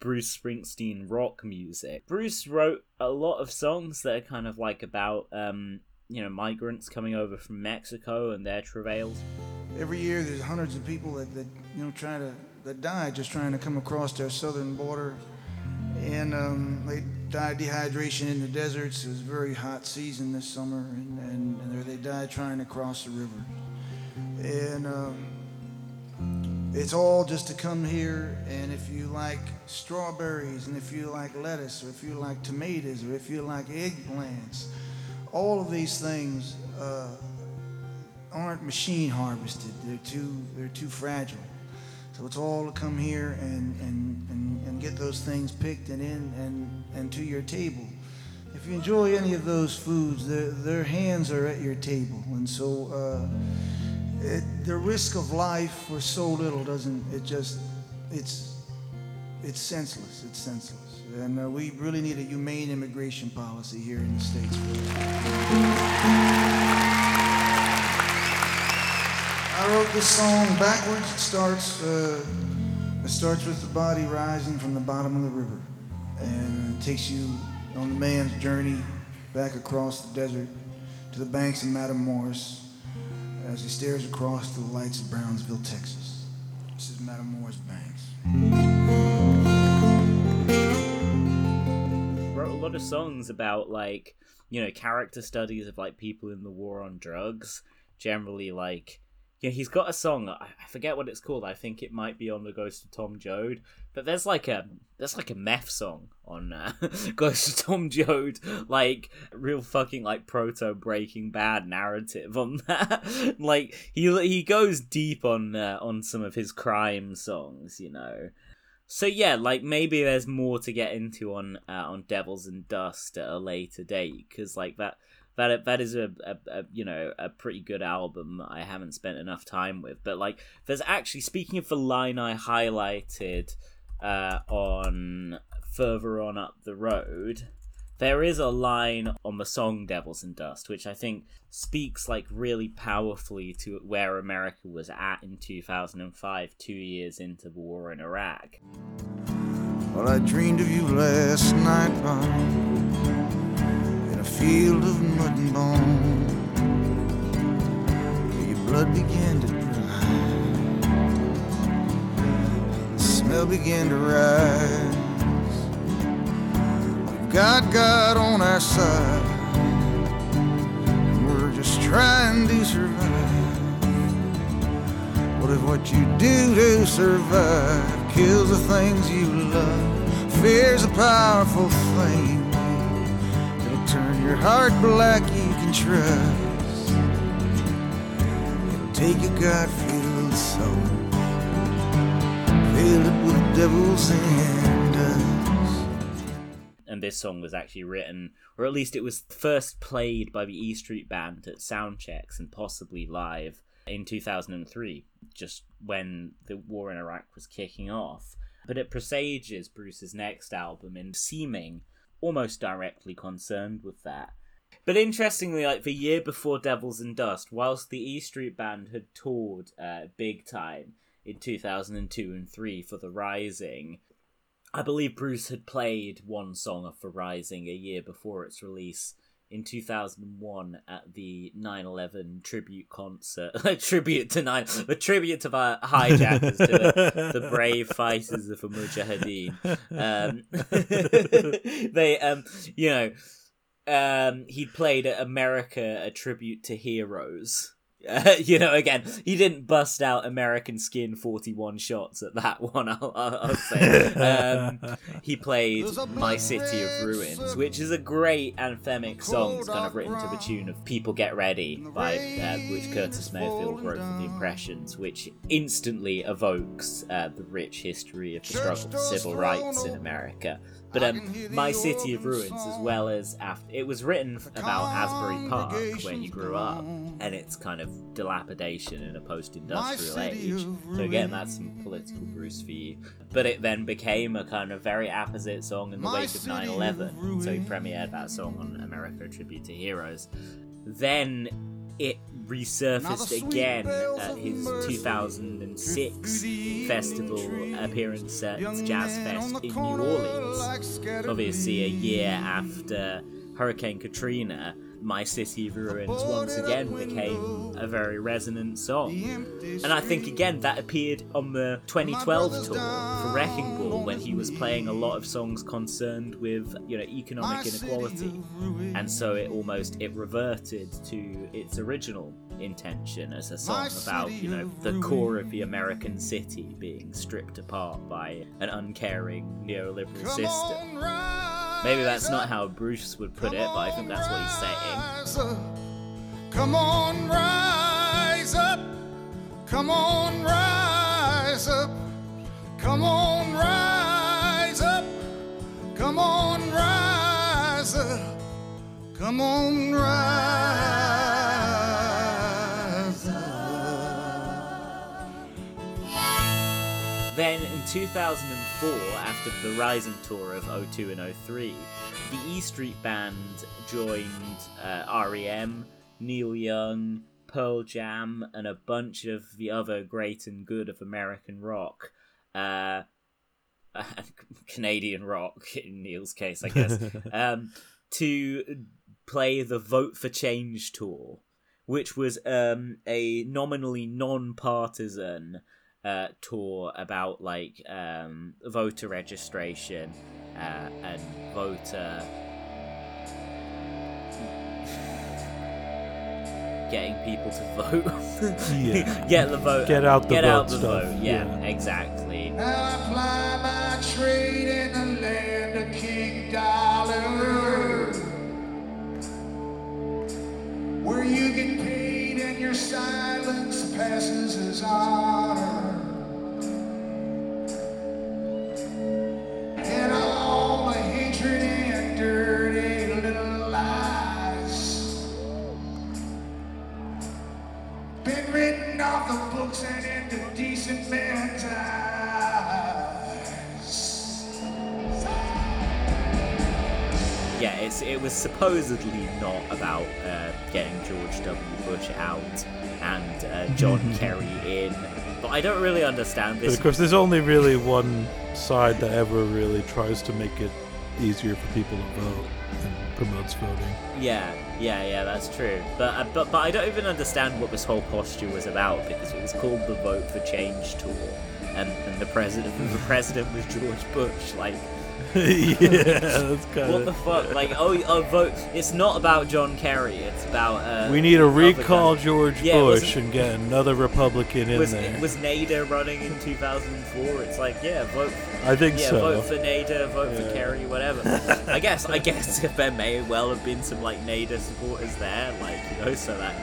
Bruce Springsteen rock music. Bruce wrote a lot of songs that are kind of like about um, you know, migrants coming over from Mexico and their travails. Every year there's hundreds of people that, that you know try to that die just trying to come across their southern border. And um, they died dehydration in the deserts. It was a very hot season this summer, and, and, and they died trying to cross the river and um, it's all just to come here and if you like strawberries and if you like lettuce or if you like tomatoes or if you like eggplants all of these things uh, aren't machine harvested they're too they're too fragile so it's all to come here and and, and, and get those things picked and in and, and to your table. If you enjoy any of those foods their, their hands are at your table. And so uh, it, the risk of life for so little doesn't it just it's it's senseless. It's senseless. And uh, we really need a humane immigration policy here in the states i wrote this song backwards it starts uh, it starts with the body rising from the bottom of the river and takes you on the man's journey back across the desert to the banks of Matamoros as he stares across to the lights of Brownsville, Texas. This is Matamoros Banks. Wrote a lot of songs about like you know character studies of like people in the war on drugs. Generally, like yeah, he's got a song. I forget what it's called. I think it might be on the Ghost of Tom Joad. But there's like a there's like a meth song on uh, (laughs) Ghost of Tom Joad, like real fucking like proto Breaking Bad narrative on (laughs) that. like he he goes deep on uh, on some of his crime songs, you know. So yeah, like maybe there's more to get into on uh, on Devils and Dust at a later date because like that that that is a, a, a, you know a pretty good album I haven't spent enough time with. But like, there's actually speaking of the line I highlighted uh, on further on up the road. There is a line on the song Devils and Dust, which I think speaks like really powerfully to where America was at in 2005, two years into the war in Iraq. Well, I dreamed of you last night, field of mud and bone. Your blood began to dry. The smell began to rise. We've got God on our side. We're just trying to survive. What if what you do to survive kills the things you love? Fear's a powerful thing turn your heart black you can trust. It'll take a God filled soul, fill it with devils and. And this song was actually written, or at least it was first played by the E Street Band at sound checks and possibly live in 2003, just when the war in Iraq was kicking off. But it presages Bruce's next album in seeming almost directly concerned with that. But interestingly, like the year before Devils and Dust, whilst the E Street Band had toured uh, big time in 2002 and 3 for The Rising, I believe Bruce had played one song of The Rising a year before its release in 2001 at the 9/11 tribute concert, (laughs) a tribute to nine, a tribute to the hijackers, to the, the (laughs) brave fighters of the Mujahideen. (laughs) Um, they, um, you know, um, he played at America a tribute to heroes Uh, (laughs) you know, again, he didn't bust out American Skin 41 shots at that (laughs) one, I'll, I'll, I'll say. Um, he played My City of Ruins, which is a great anthemic song. It's kind of written to the tune of People Get Ready, by uh, which Curtis Mayfield wrote for The Impressions, which instantly evokes uh, the rich history of the struggle for civil rights in America. But um, My City of Ruins, as well as after, it was written about Asbury Park, where he grew up, and its kind of dilapidation in a post-industrial age. So again, that's some political Bruce for you. But it then became a kind of very apposite song in the wake of 9/11. So he premiered that song on America: A Tribute to Heroes. Then it resurfaced again at his 2006 festival appearance at Jazz Fest in New Orleans. Obviously, a year after Hurricane Katrina, My City Ruins once again became a very resonant song. And I think again that appeared on the 2012 tour for Wrecking Ball when he was playing a lot of songs concerned with, you know, economic inequality. And so it almost it reverted to its original intention as a song about, you know, the core of the American city being stripped apart by an uncaring neoliberal system. Maybe that's not how Bruce would put it, but I think that's what he's saying. Come on, rise up. Come on, rise up. Come on, rise up. Come on, rise up. Come on, rise up. Then in 2004, after the Rising tour of 02 and 03, the E Street Band joined uh, REM, Neil Young, Pearl Jam, and a bunch of the other great and good of American rock. Uh, (laughs) Canadian rock, in Neil's case, I guess, (laughs) um, to play the Vote for Change tour, which was um, a nominally non partisan uh, tour about like um, voter registration uh, and voter getting people to vote. Yeah. (laughs) get the vote. Get out the get vote out the stuff, vote. Yeah, yeah. exactly. Now I ply my trade in the land of King Dollar, where you get paid and your silence passes as honor. Off the books and into decent men's eyes. Yeah, it's it was supposedly not about uh, getting George W. Bush out and uh, John (laughs) Kerry in, but I don't really understand this. Because there's only really one side that ever really tries to make it easier for people to vote and promotes voting. Yeah, yeah, yeah, that's true. But uh, but but I don't even understand what this whole posture was about because it was called the Vote for Change tour, and, and the president (laughs) the president was George Bush. Like, (laughs) yeah, that's kind what the fuck? Like, oh, oh, vote. It's not about John Kerry. It's about. Uh, We need to recall. George Yeah, Bush wasn't- and get another Republican in Was there. was Nader running in 2004? It's like, yeah, vote. I think Yeah, so. vote for Nader, vote for Kerry, whatever. (laughs) I guess, I guess if (laughs) there may well have been some like Nader supporters there, like you know, so that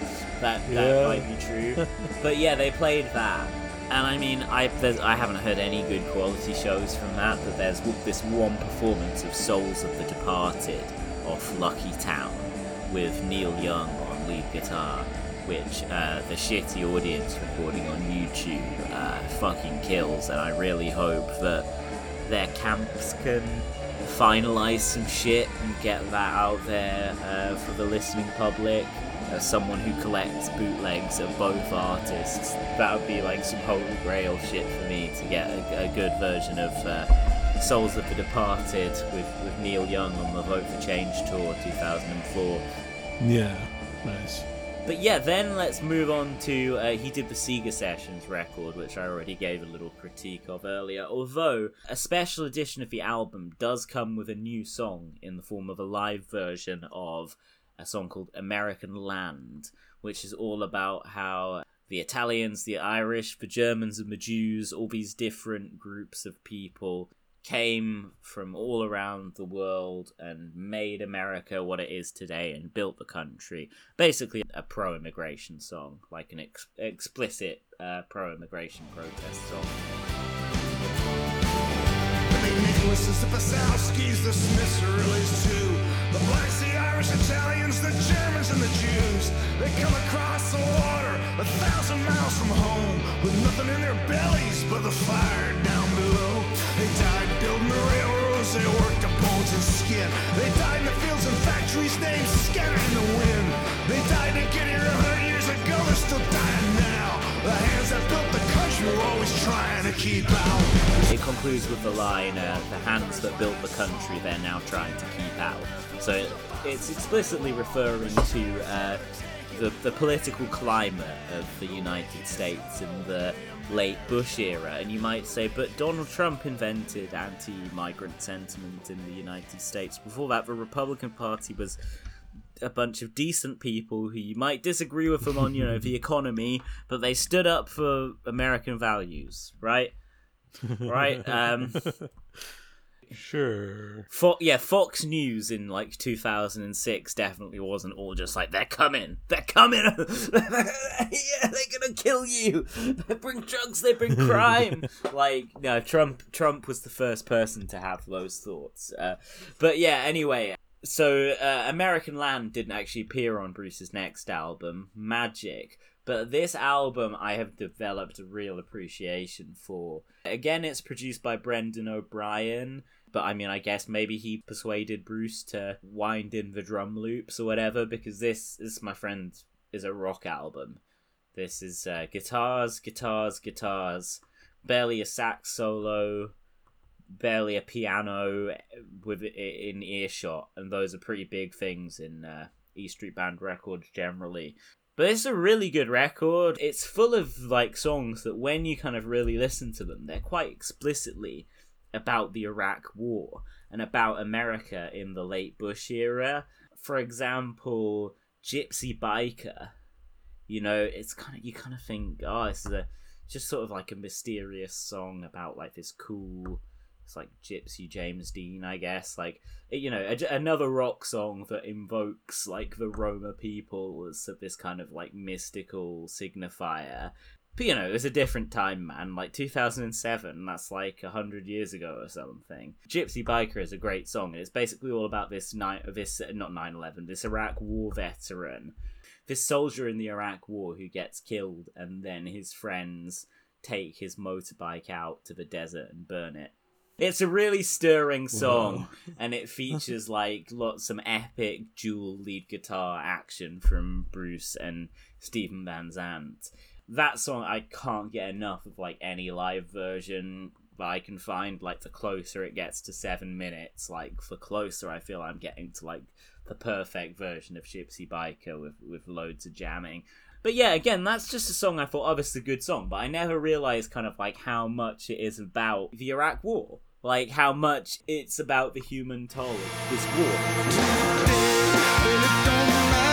that that Yeah. might be true. But yeah, they played that, and I mean, I I haven't heard any good quality shows from that. But there's this one performance of Souls of the Departed off Lucky Town with Neil Young on lead guitar. Which uh, the shitty audience recording on YouTube uh, fucking kills, and I really hope that their camps can finalize some shit and get that out there uh, for the listening public. As someone who collects bootlegs of both artists, that would be like some holy grail shit for me to get a, a good version of uh, Souls of the Departed with, with Neil Young on the Vote for Change tour 2004. Yeah, nice. But yeah, then let's move on to uh, he did the Seeger Sessions record, which I already gave a little critique of earlier. Although a special edition of the album does come with a new song in the form of a live version of a song called American Land, which is all about how the Italians, the Irish, the Germans, and the Jews, all these different groups of people came from all around the world and made America what it is today and built the country. Basically, a pro immigration song, like an ex- explicit uh, pro immigration protest song. The blacks, the Irish, Italians, the Germans, and the Jews. They come across the water a thousand miles from home with nothing in their bellies but the fire down below. They died building the railroads, they worked the bones and skin. They died in the fields and factories, names scattered in the wind. They died to get here a hundred years ago, they're still dying It concludes with the line, uh, the hands that built the country, they're now trying to keep out. So it's explicitly referring to uh, the, the political climate of the United States in the late Bush era. And you might say, but Donald Trump invented anti migrant sentiment in the United States. Before that, the Republican Party was a bunch of decent people who you might disagree with them on, you know, the (laughs) economy, but they stood up for American values, right? Right? Um, (laughs) Sure. Fo- yeah, Fox News in like 2006 definitely wasn't all just like they're coming, they're coming, (laughs) yeah, they're gonna kill you. They bring drugs, they bring crime. like no, Trump. Trump was the first person to have those thoughts. Uh, but yeah, anyway. So uh, American Land didn't actually appear on Bruce's next album, Magic. But this album I have developed a real appreciation for. Again, it's produced by Brendan O'Brien, but I mean, I guess maybe he persuaded Bruce to wind in the drum loops or whatever, because this, this my friend, is a rock album. This is uh, guitars, guitars, guitars, barely a sax solo, barely a piano with it in earshot, and those are pretty big things in uh, E Street Band records generally. But it's a really good record. It's full of like songs that when you kind of really listen to them, they're quite explicitly about the Iraq War and about America in the late Bush era. For example, Gypsy Biker. You know, it's kind of you kind of think, oh, this is a just sort of like a mysterious song about like this cool it's like Gypsy James Dean, I guess. Like you know, a, another rock song that invokes like the Roma people as this kind of like mystical signifier. But you know, it was a different time, man. Like 2007, that's like hundred years ago or something. Gypsy Biker is a great song, and it's basically all about this night, this not 9/11, this Iraq War veteran, this soldier in the Iraq War who gets killed, and then his friends take his motorbike out to the desert and burn it. It's a really stirring song, and it features like lots some epic dual lead guitar action from Bruce and Steven Van Zandt. That song I can't get enough of like any live version that I can find. Like the closer it gets to seven minutes, like the closer I feel I'm getting to like the perfect version of Gypsy Biker with with loads of jamming. But yeah, again, that's just a song I thought, oh, this is a good song. But I never realized kind of like how much it is about the Iraq War. Like how much it's about the human toll of this war.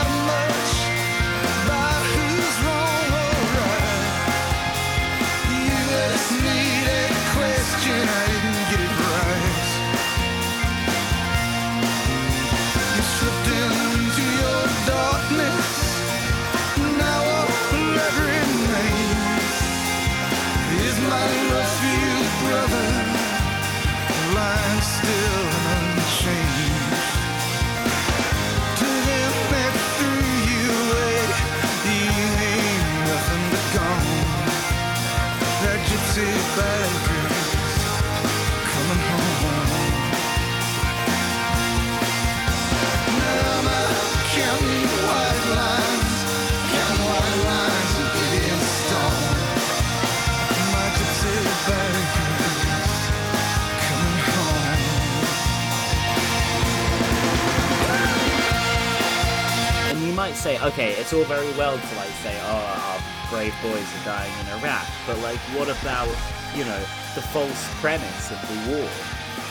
Say, okay, it's all very well to like say, oh, our brave boys are dying in Iraq, but like, what about, you know, the false premise of the war?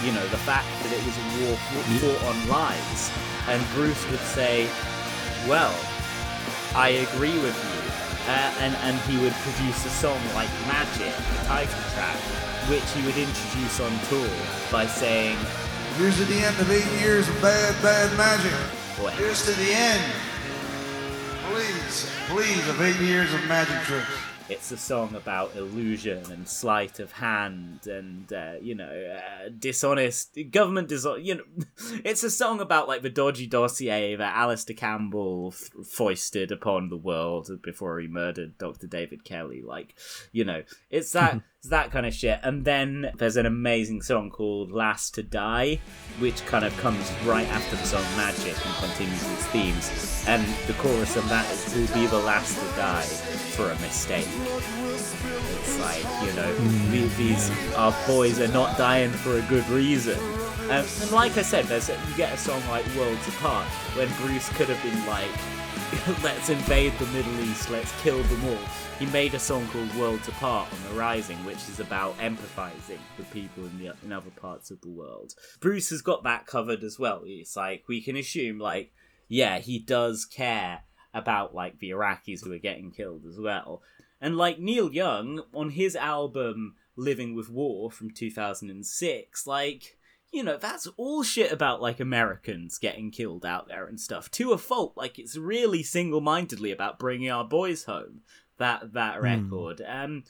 You know, the fact that it was a war fought fought on lies. And Bruce would say, well, I agree with you. Uh, and, and he would produce a song like Magic, the title track, which he would introduce on tour by saying, Here's to the end of eight years of bad, bad magic. or Here's to the end. Please, please, of eight years of magic tricks. It's a song about illusion and sleight of hand and uh, you know uh, dishonest government dishonest. You know, (laughs) it's a song about like the dodgy dossier that Alastair Campbell f- foisted upon the world before he murdered Dr. David Kelly. Like, you know, it's that (laughs) it's that kind of shit. And then there's an amazing song called "Last to Die," which kind of comes right after the song "Magic" and continues its themes. And the chorus of that is "Will be the last to die for a mistake." It's like you know the- these our boys are not dying for a good reason. Um, and like I said, there's a, you get a song like "Worlds Apart" when Bruce could have been like, (laughs) "Let's invade the Middle East, let's kill them all." He made a song called "Worlds Apart" on the Rising, which is about empathizing with people in the in other parts of the world. Bruce has got that covered as well. It's like we can assume, like, yeah, he does care about like the Iraqis who are getting killed as well. And like Neil Young on his album Living with War from 2006, like, you know, that's all shit about like Americans getting killed out there and stuff to a fault. Like, it's really single mindedly about bringing our boys home. That that record. Um,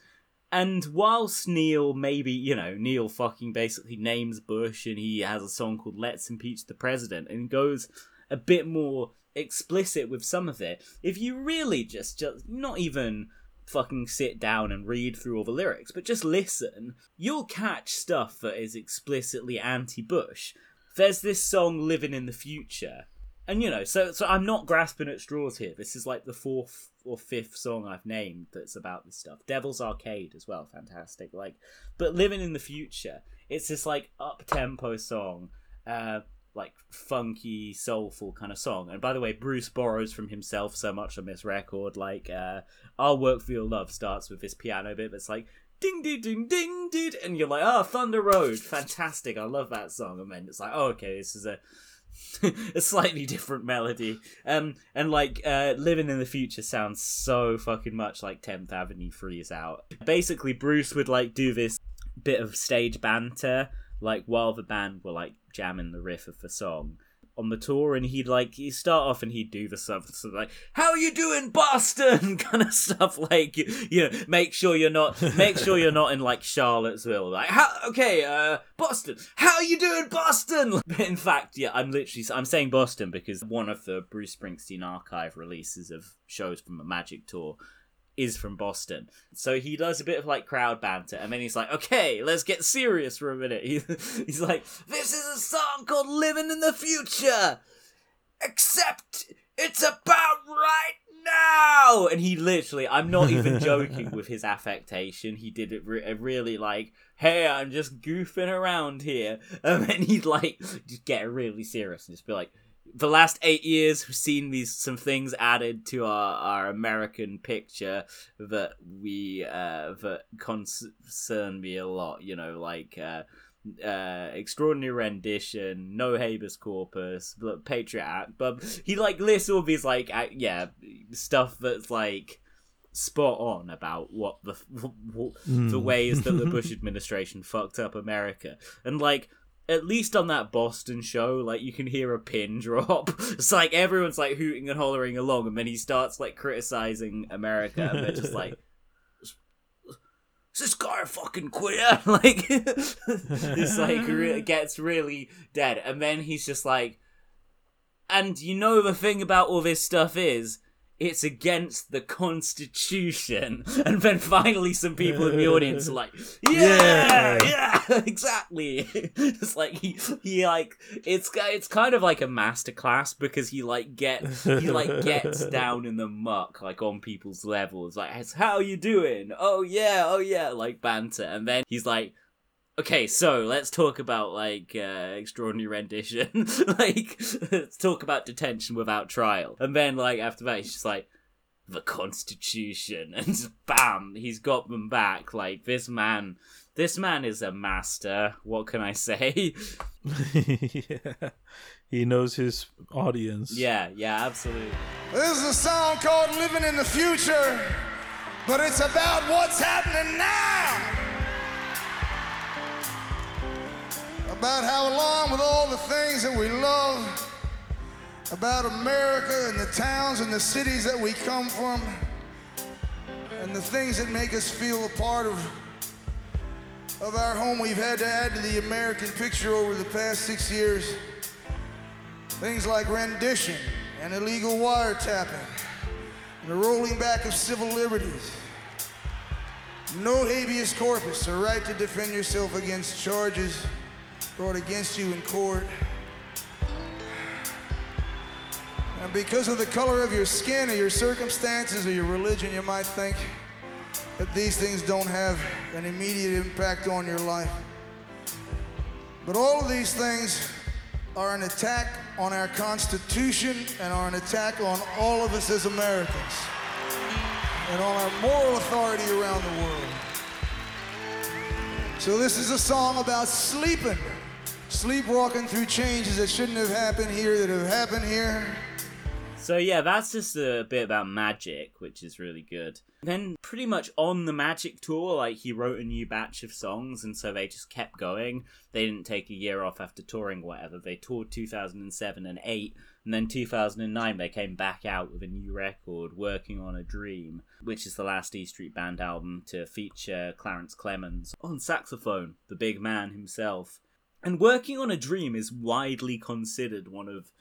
and whilst Neil maybe, you know, Neil fucking basically names Bush and he has a song called Let's Impeach the President and goes a bit more explicit with some of it. If you really just just not even fucking sit down and read through all the lyrics, but just listen, you'll catch stuff that is explicitly anti-Bush. There's this song "Living in the Future," and you know, so so I'm not grasping at straws here. This is like the fourth or fifth song I've named that's about this stuff. Devil's Arcade as well, fantastic. Like, but "Living in the Future," it's this like up tempo song. Uh, like funky, soulful kind of song. And by the way, Bruce borrows from himself so much on this record. Like, uh, "I'll Work for Your Love" starts with this piano bit that's like ding ding ding ding ding, and you're like, "Oh, Thunder Road, fantastic! I love that song." And then it's like, "Oh, okay, this is a." (laughs) a slightly different melody. Um and like uh living in the future sounds so fucking much like 10th avenue freeze out. Basically bruce would like do this bit of stage banter like while the band were like jamming the riff of the song on the tour and he'd like he'd start off and he'd do the stuff so like how you doing boston? (laughs) Kind of stuff like you know make sure you're not make sure you're not in like charlottesville like how okay uh boston how you doing boston? (laughs) In fact yeah i'm literally i'm saying boston because one of the bruce springsteen archive releases of shows from the magic tour is from Boston. So he does a bit of like crowd banter and then he's like, okay, let's get serious for a minute. (laughs) He, he's like, this is a song called Living in the Future, except it's about right now. And he literally, I'm not even joking (laughs) with his affectation. He did it re- really like, hey, I'm just goofing around here. (laughs) And then he'd like just get really serious and just be like, the last eight years we've seen these some things added to our, our American picture that we uh that concern me a lot, you know, like uh uh extraordinary rendition no habeas corpus patriot act but he like lists all these like ac- yeah stuff that's like spot on about what the (laughs) the ways that the (laughs) bush administration fucked up america. And like at least on that Boston show, like you can hear a pin (laughs) drop. It's like everyone's like hooting and hollering along, and then he starts like criticizing America, and they're just like, "Is this guy a fucking queer?" (laughs) Like, (laughs) it's like re- gets really dead, and then he's just like, and you know the thing about all this stuff is. It's against the Constitution, (laughs) and then finally, some people in the audience are like, (laughs) "Yeah, yeah, (laughs) exactly." it's like he, he like it's it's kind of like a masterclass because he like get he like gets down in the muck like on people's levels. Like, "It's, how you doing? Oh yeah, oh yeah, like banter, and then he's like, okay, so let's talk about like uh, extraordinary rendition. (laughs) like, let's talk about detention without trial. And then like after that, he's just like, the Constitution, (laughs) and bam, he's got them back. Like this man, this man is a master. What can I say? (laughs) yeah. He knows his audience. yeah, yeah, absolutely. This is a song called Living in the Future, but it's about what's happening now. About how, along with all the things that we love, about America and the towns and the cities that we come from, and the things that make us feel a part of, of our home, we've had to add to the American picture over the past six years. Things like rendition and illegal wiretapping, and the rolling back of civil liberties. No habeas corpus, a right to defend yourself against charges brought against you in court. And because of the color of your skin or your circumstances or your religion, you might think that these things don't have an immediate impact on your life. But all of these things are an attack on our Constitution and are an attack on all of us as Americans and on our moral authority around the world. So, this is a song about sleeping, sleepwalking through changes that shouldn't have happened here, that have happened here. So yeah, that's just a bit about magic, which is really good. Then pretty much on the magic tour, like he wrote a new batch of songs, and so they just kept going. They didn't take a year off after touring, whatever. They toured 2007 and 8, and then 2009 they came back out with a new record, Working on a Dream, which is the last E Street Band album to feature Clarence Clemons on saxophone, the big man himself. And Working on a Dream is widely considered one of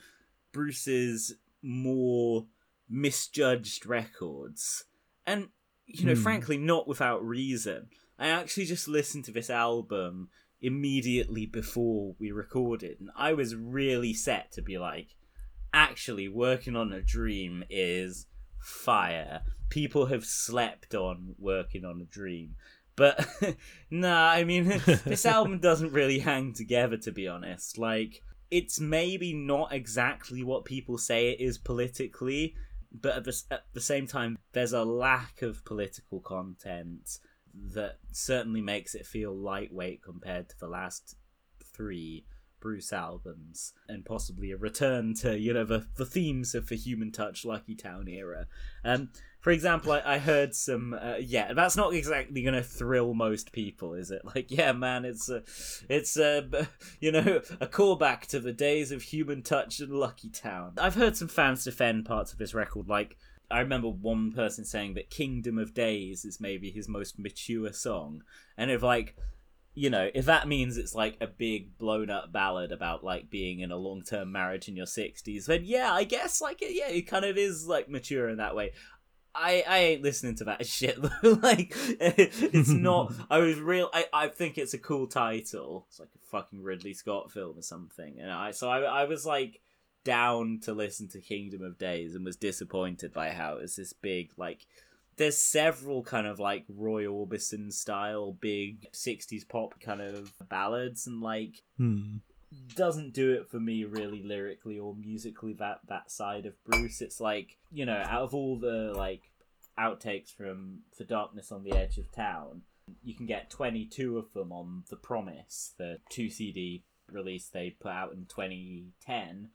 Bruce's more misjudged records. And, you know, Hmm. frankly, not without reason. I actually just listened to this album immediately before we recorded, and I was really set to be like, actually, working on a dream is fire. People have slept on working on a dream. But (laughs) nah, I mean, (laughs) this album doesn't really hang together, to be honest. Like, it's maybe not exactly what people say it is politically, but at the, at the same time, there's a lack of political content that certainly makes it feel lightweight compared to the last three Bruce albums, and possibly a return to you know the the themes of the Human Touch Lucky Town era. Um, for example, I, I heard some. Uh, yeah, that's not exactly going to thrill most people, is it? (laughs) Like, yeah, man, it's a, it's a, (laughs) you know, a callback to the days of Human Touch and Lucky Town. I've heard some fans defend parts of this record, like. I remember one person saying that Kingdom of Days is maybe his most mature song. And if like you know, if that means it's like a big blown up ballad about like being in a long term marriage in your sixties, then yeah, I guess like yeah, it kind of is like mature in that way. I I ain't listening to that (laughs) shit. (laughs) like it's not. (laughs) I was real. I I think it's a cool title. It's like a fucking Ridley Scott film or something. And I so I I was like down to listen to Kingdom of Days and was disappointed by how it's this big like there's several kind of like Roy Orbison style big 60s pop kind of ballads and like Hmm. Doesn't do it for me really lyrically or musically that that side of Bruce it's like you know out of all the like outtakes from The Darkness on the Edge of Town you can get 22 of them on The Promise the 2 CD release they put out in 2010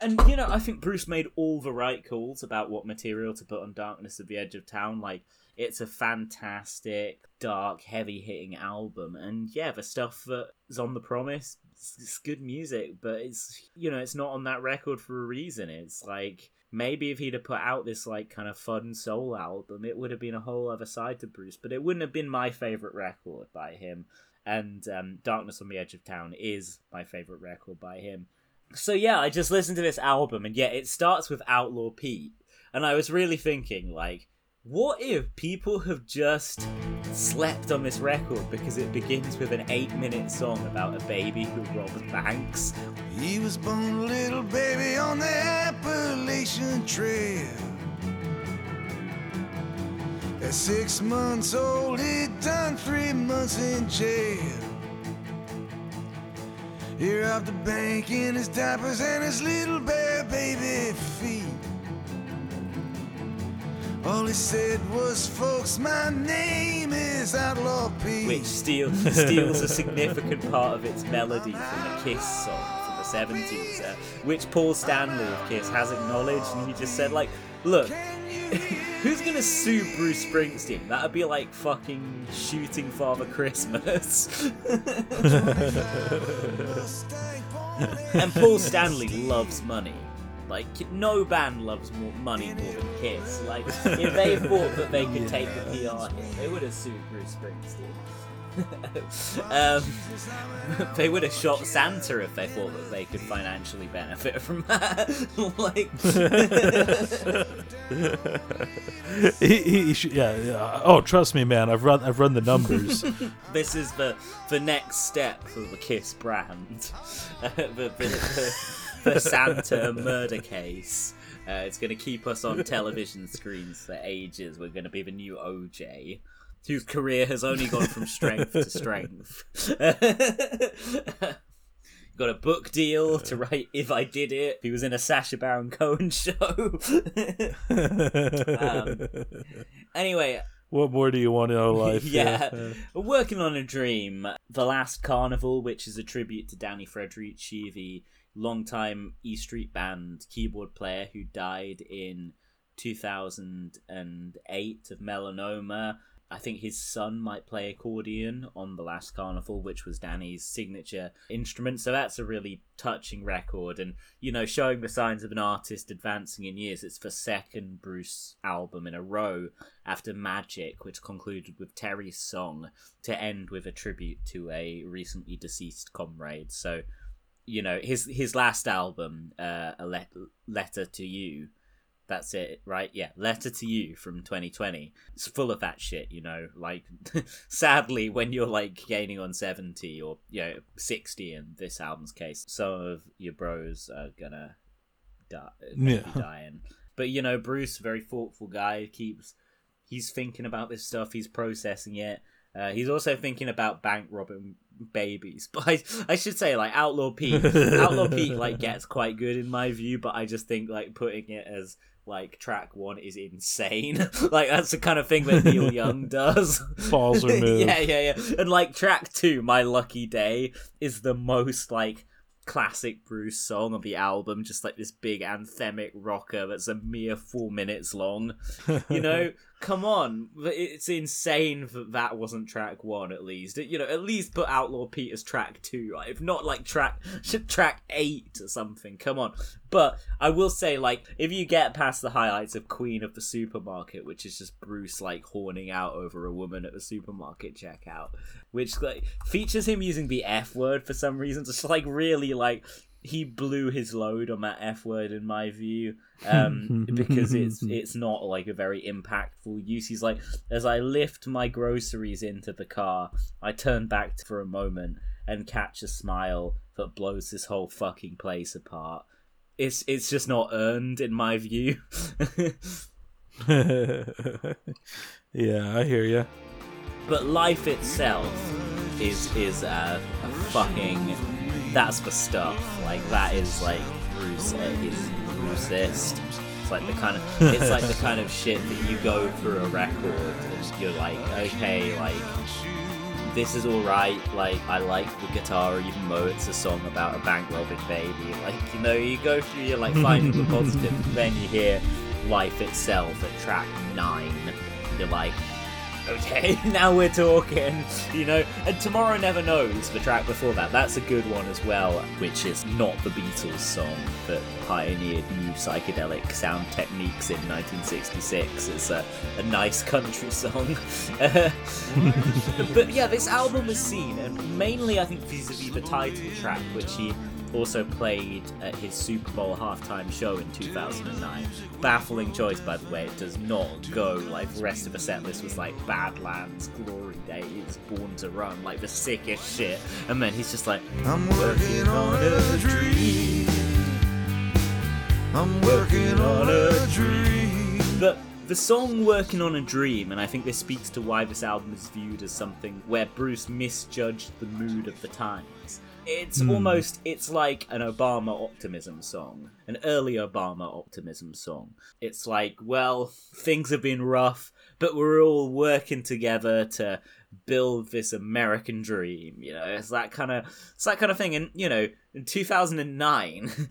and you know, I think Bruce made all the right calls about what material to put on Darkness at the Edge of Town. Like, it's a fantastic, dark, heavy hitting album. And yeah, the stuff that's on The Promise, it's, it's good music, but it's, you know, it's not on that record for a reason. It's like, maybe if he'd have put out this, like, kind of fun soul album, it would have been a whole other side to Bruce, but it wouldn't have been my favorite record by him. And um, Darkness on the Edge of Town is my favorite record by him. So yeah, I just listened to this album, and yeah, it starts with Outlaw Pete, and I was really thinking, like, what if people have just slept on this record because it begins with an eight-minute song about a baby who robs banks? He was born a little baby on the Appalachian Trail. At six months old, he'd done three months in jail. He robbed the bank in his diapers and his little bare baby feet. All he said was, folks, my name is Outlaw Pete. which steal, steals a significant part of its melody from a Kiss song from the 70s, uh, which Paul Stanley of Kiss has acknowledged, and he just said, like, look, (laughs) who's gonna sue Bruce Springsteen? That'd be like fucking shooting Father Christmas. (laughs) (laughs) and Paul Stanley loves money. Like no band loves more money more than Kiss. Like (laughs) if they thought that they could take a PR hit, they would have sued Bruce Springsteen. (laughs) um, (laughs) they would have shot Santa if they thought that they could financially benefit from that. like, he, he, he should, yeah, yeah. Oh, trust me, man. I've run I've run the numbers. this is the the next step for the Kiss brand. the, the, the, the Santa murder case. Uh, it's going to keep us on television screens for ages. We're going to be the new OJ, whose career has only gone from strength to strength. (laughs) Got a book deal to write If I Did It. He was in a Sacha Baron Cohen (laughs) show. (laughs) um, anyway, what more do you want in our (laughs) life? yeah. We're working on a dream. The Last Carnival, which is a tribute to Danny Federici, the longtime E Street Band keyboard player who died in 2008 of melanoma. I think his son might play accordion on The Last Carnival, which was Danny's signature instrument. So that's a really touching record. And, you know, showing the signs of an artist advancing in years. It's the second Bruce album in a row after Magic, which concluded with Terry's song, to end with a tribute to a recently deceased comrade. So, you know, his his last album, uh, A Let- Letter to You, that's it, right? Yeah, Letter to You from 2020. It's full of that shit, you know. Like, (laughs) sadly, when you're like gaining on 70 or you know 60 in this album's case, some of your bros are gonna die, Yeah. be (laughs) dying. But you know, Bruce, very thoughtful guy, keeps he's thinking about this stuff, he's processing it. Uh, he's also thinking about bank robbing babies. (laughs) But I, I should say, like Outlaw Pete, Outlaw Pete, like gets quite good in my view. But I just think like putting it as like track one is insane. (laughs) like that's the kind of thing that Neil (laughs) Young does. Falls (laughs) yeah, yeah, yeah. And like track two, My Lucky Day, is the most like classic Bruce song of the album. Just like this big anthemic rocker that's a mere four minutes long. You know, come on, it's insane that that wasn't track one at least. You know, at least put Outlaw peter's track two, if not like track (laughs) track eight or something. Come on. But I will say, like, if you get past the highlights of Queen of the Supermarket, which is just Bruce like horning out over a woman at the supermarket checkout, which like features him using the F word for some reason, just like really like he blew his load on that F word in my view. Um, (laughs) because it's (laughs) it's not like a very impactful use. He's like, as I lift my groceries into the car, I turn back for a moment and catch a smile that blows this whole fucking place apart. It's it's just not earned in my view. (laughs) yeah, I hear you. but life itself is is uh, a fucking that's the stuff. Like that is like Bruce uh, at his Bruceist. It's like the kind of it's like the (laughs) kind of shit that you go through a record and you're like, okay, like this is alright, like I like the guitar even though it's a song about a bank robbing baby. Like, you know, you go through you're like finding the (laughs) positive, then you hear life itself at track nine. You're like, okay, (laughs) now we're talking, you know. And Tomorrow Never Knows, the track before that, that's a good one as well, which is not the Beatles song that pioneered new psychedelic sound techniques in 1966. It's a, a nice country (laughs) song. (laughs) but yeah, this album was seen, and mainly I think vis-a-vis the title track, which he also played at his Super Bowl halftime show in 2009. Baffling choice, by the way. It does not go like the rest of the set list was like Badlands, Glory Days, Born to Run, like the sickest shit. And then he's just like, I'm working on a dream. I'm working on a dream. But the song Working on a Dream, and I think this speaks to why this album is viewed as something where Bruce misjudged the mood of the times. It's hmm. almost it's like an Obama optimism song, an early Obama optimism song. It's like, well, things have been rough, but we're all working together to build this American dream. You know, it's that kind of it's that kind of thing. And you know, in two thousand and nine. (laughs)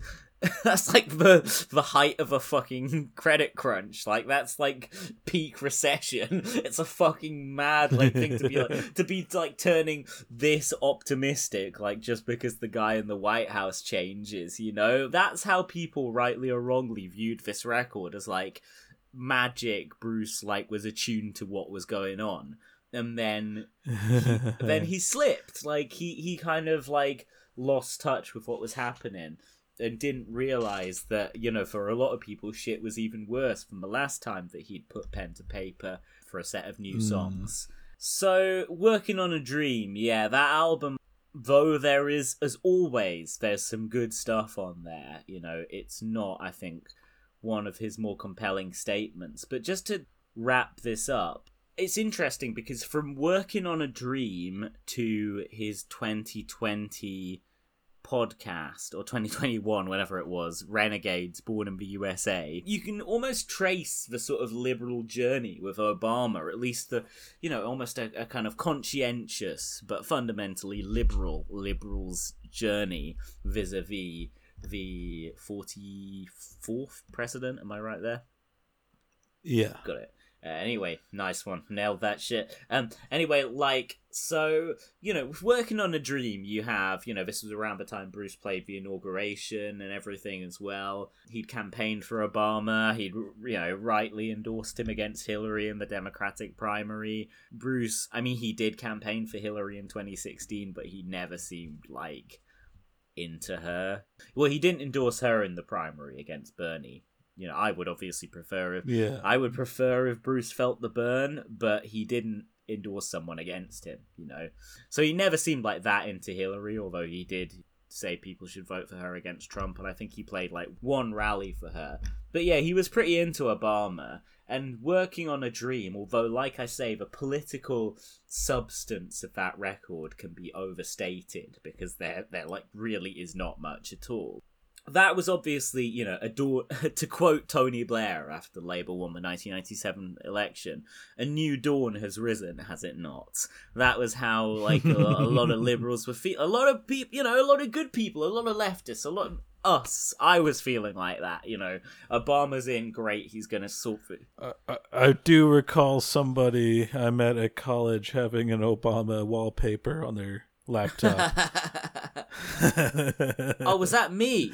(laughs) that's like the the height of a fucking credit crunch. Like that's like peak recession. (laughs) It's a fucking mad like thing to be like (laughs) to be like turning this optimistic like just because the guy in the White House changes, you know? That's how people rightly or wrongly viewed this record as like magic Bruce like was attuned to what was going on. And then then he slipped. Like he he kind of like lost touch with what was happening and didn't realize that you know for a lot of people shit was even worse from the last time that he'd put pen to paper for a set of new hmm. songs. So working on a dream yeah that album though there is as always there's some good stuff on there you know it's not i think one of his more compelling statements. But just to wrap this up it's interesting because from working on a dream to his 2020 podcast or 2021 whatever it was renegades born in the usa you can almost trace the sort of liberal journey with obama at least the you know almost a, a kind of conscientious but fundamentally liberal liberals journey vis-a-vis the 44th president. Am i right there? Yeah. got it uh, anyway, nice one. Nailed that shit. Um. Anyway, like, so you know, working on a dream, you have, you know, this was around the time Bruce played the inauguration and everything as well. He'd campaigned for Obama. He'd, you know, rightly endorsed him against Hillary in the Democratic primary. Bruce, I mean, he did campaign for Hillary in 2016, but he never seemed like into her. Well, he didn't endorse her in the primary against Bernie. You know, I would obviously prefer if Yeah. I would prefer if Bruce felt the burn, but he didn't endorse someone against him, you know. So he never seemed like that into Hillary, although he did say people should vote for her against Trump, and I think he played like one rally for her. But yeah, he was pretty into Obama and working on a dream, although like I say, the political substance of that record can be overstated because there there like really is not much at all that was obviously, you know, a dawn. (laughs) to quote Tony Blair after Labour won the 1997 election, a new dawn has risen, has it not? That was how, like, a, a lot of (laughs) liberals were feeling. A lot of people, you know, a lot of good people, a lot of leftists, a lot of us. I was feeling like that, you know. Obama's in, great, he's going to sort it. I, I, I do recall somebody I met at college having an Obama wallpaper on their laptop. (laughs) (laughs) oh, was that me?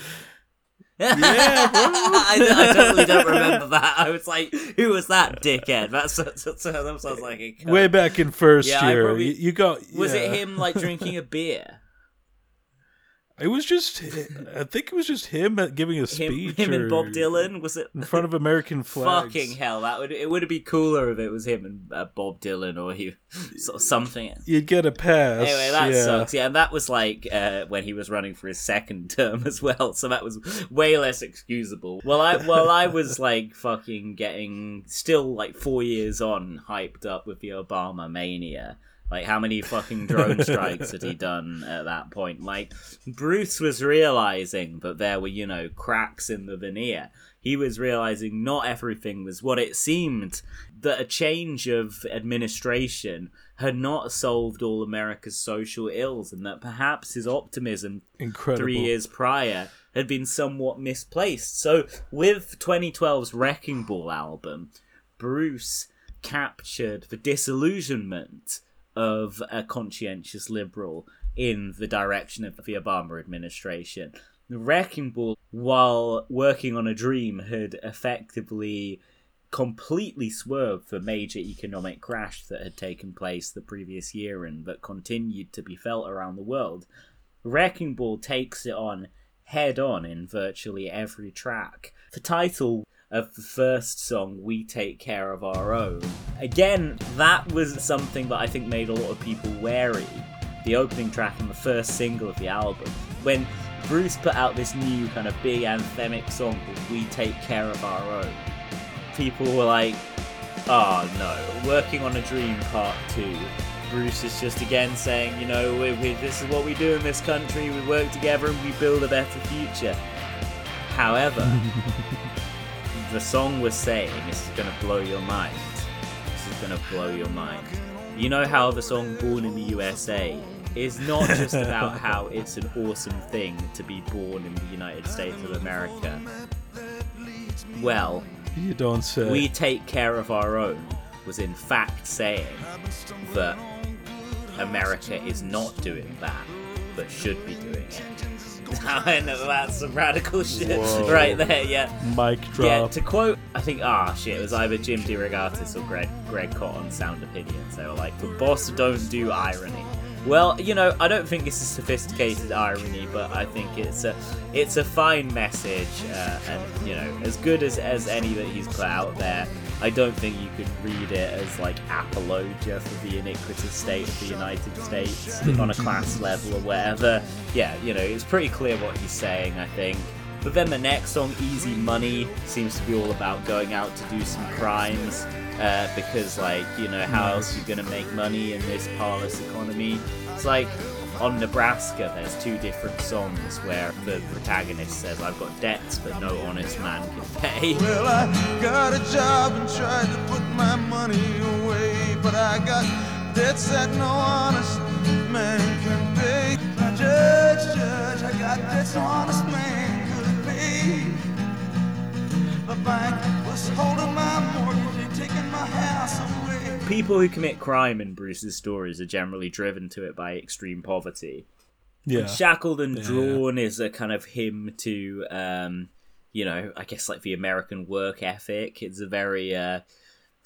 Yeah. (laughs) I, I totally don't remember that. I was like, "Who was that dickhead?" That's that sounds like a cunt. Way back in first Yeah, year, probably- you, you got. Was it him like drinking a beer? It was just. I think it was just him giving a (laughs) speech. him and Bob Dylan? Was it? in front of American (laughs) flags. Fucking hell! That would it would have been cooler if it was him and uh, Bob Dylan or he sort of something. You'd get a pass. Anyway, that yeah. sucks. Yeah, and that was like uh, when he was running for his second (laughs) term as well, so that was way less excusable. Well, I well I was like fucking getting still like four years on, hyped up with the Obama mania. Like how many fucking drone (laughs) strikes had he done at that point? Like Bruce was realizing that there were you know cracks in the veneer. He was realizing not everything was what it seemed. That a change of administration had not solved all America's social ills, and that perhaps his optimism Incredible. three years prior had been somewhat misplaced. So, with 2012's Wrecking Ball album, Bruce captured the disillusionment of a conscientious liberal in the direction of the Obama administration. The Wrecking Ball, while working on a dream, had effectively completely swerved the major economic crash that had taken place the previous year and that continued to be felt around the world. Wrecking Ball takes it on head on in virtually every track. The title of the first song, We Take Care of Our Own, again, that was something that I think made a lot of people wary. The opening track and the first single of the album. When Bruce put out this new kind of big anthemic song called We Take Care of Our Own, people were like, oh no, Working on a Dream Part 2 Bruce is just again saying, you know, we, we, this is what we do in this country. We work together and we build a better future. However, (laughs) the song was saying, this is gonna blow your mind. This is gonna blow your mind. You know how the song "Born in the USA" is not just about (laughs) how it's an awesome thing to be born in the United States of America. Well, You don't say. we take care of our own was in fact saying that America is not doing that, but should be doing it. I know that's some radical (laughs) shit Whoa. right there, yeah. Mic Yeah, to quote, I think, ah, shit, it was either Jim DeRogatis or Greg, Greg Kot on Sound Opinions. They were like, the boss don't do irony. Well, you know, I don't think it's a sophisticated irony, but I think it's a it's a fine message, uh, and you know, as good as as any that he's put out there. I don't think you could read it as like apologia for the iniquitous state of the United States on a class level or whatever. Yeah, you know, it's pretty clear what he's saying. I think. But then the next song, Easy Money, seems to be all about going out to do some crimes. Uh, because, like, you know, how else are you going to make money in this parlous economy? It's like on Nebraska, there's two different songs where the protagonist says, I've got debts, but no honest man can pay. (laughs) Well, I got a job and tried to put my money away, but I got debts that no honest man can pay. Now, judge, judge, I got debts no honest man could pay. The bank was holding my mortgage and taking my house away. People who commit crime in Bruce's stories are generally driven to it by extreme poverty. yeah. Shackled and Yeah. Drawn is a kind of hymn to, um, you know, I guess like the American work ethic. It's a very uh,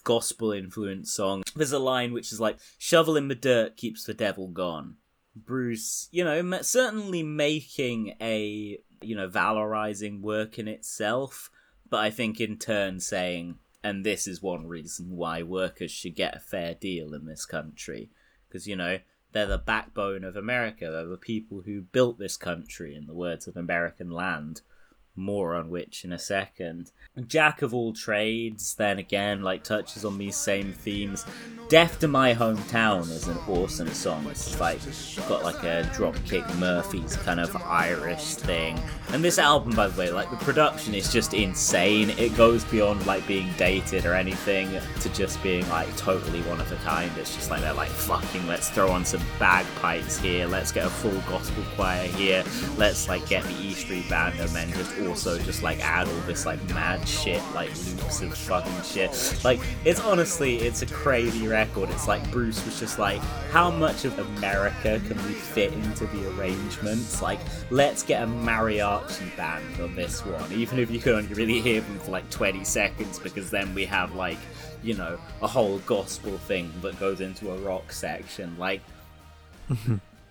gospel influenced song. There's a line which is like, shovel in the dirt keeps the devil gone. Bruce, you know, certainly making a, you know, valorizing work in itself, but I think in turn saying, and this is one reason why workers should get a fair deal in this country. Because, you know, they're the backbone of America. They're the people who built this country, in the words of American Land. More on which in a second. Jack of all trades, then again, like touches on these same themes. Death to My Hometown is an awesome song. It's like got like a Dropkick Murphys kind of Irish thing. And this album, by the way, like the production is just insane. It goes beyond like being dated or anything to just being like totally one of a kind. It's just like they're like fucking let's throw on some bagpipes here, let's get a full gospel choir here, let's like get the E Street Band and then just also just like add all this like mad shit, like loops of fucking shit. Like it's honestly it's a crazy record. It's like Bruce was just like, how much of America can we fit into the arrangements? Like, let's get a mariachi band on this one, even if you can only really hear them for like 20 seconds, because then we have like, you know, a whole gospel thing that goes into a rock section. Like,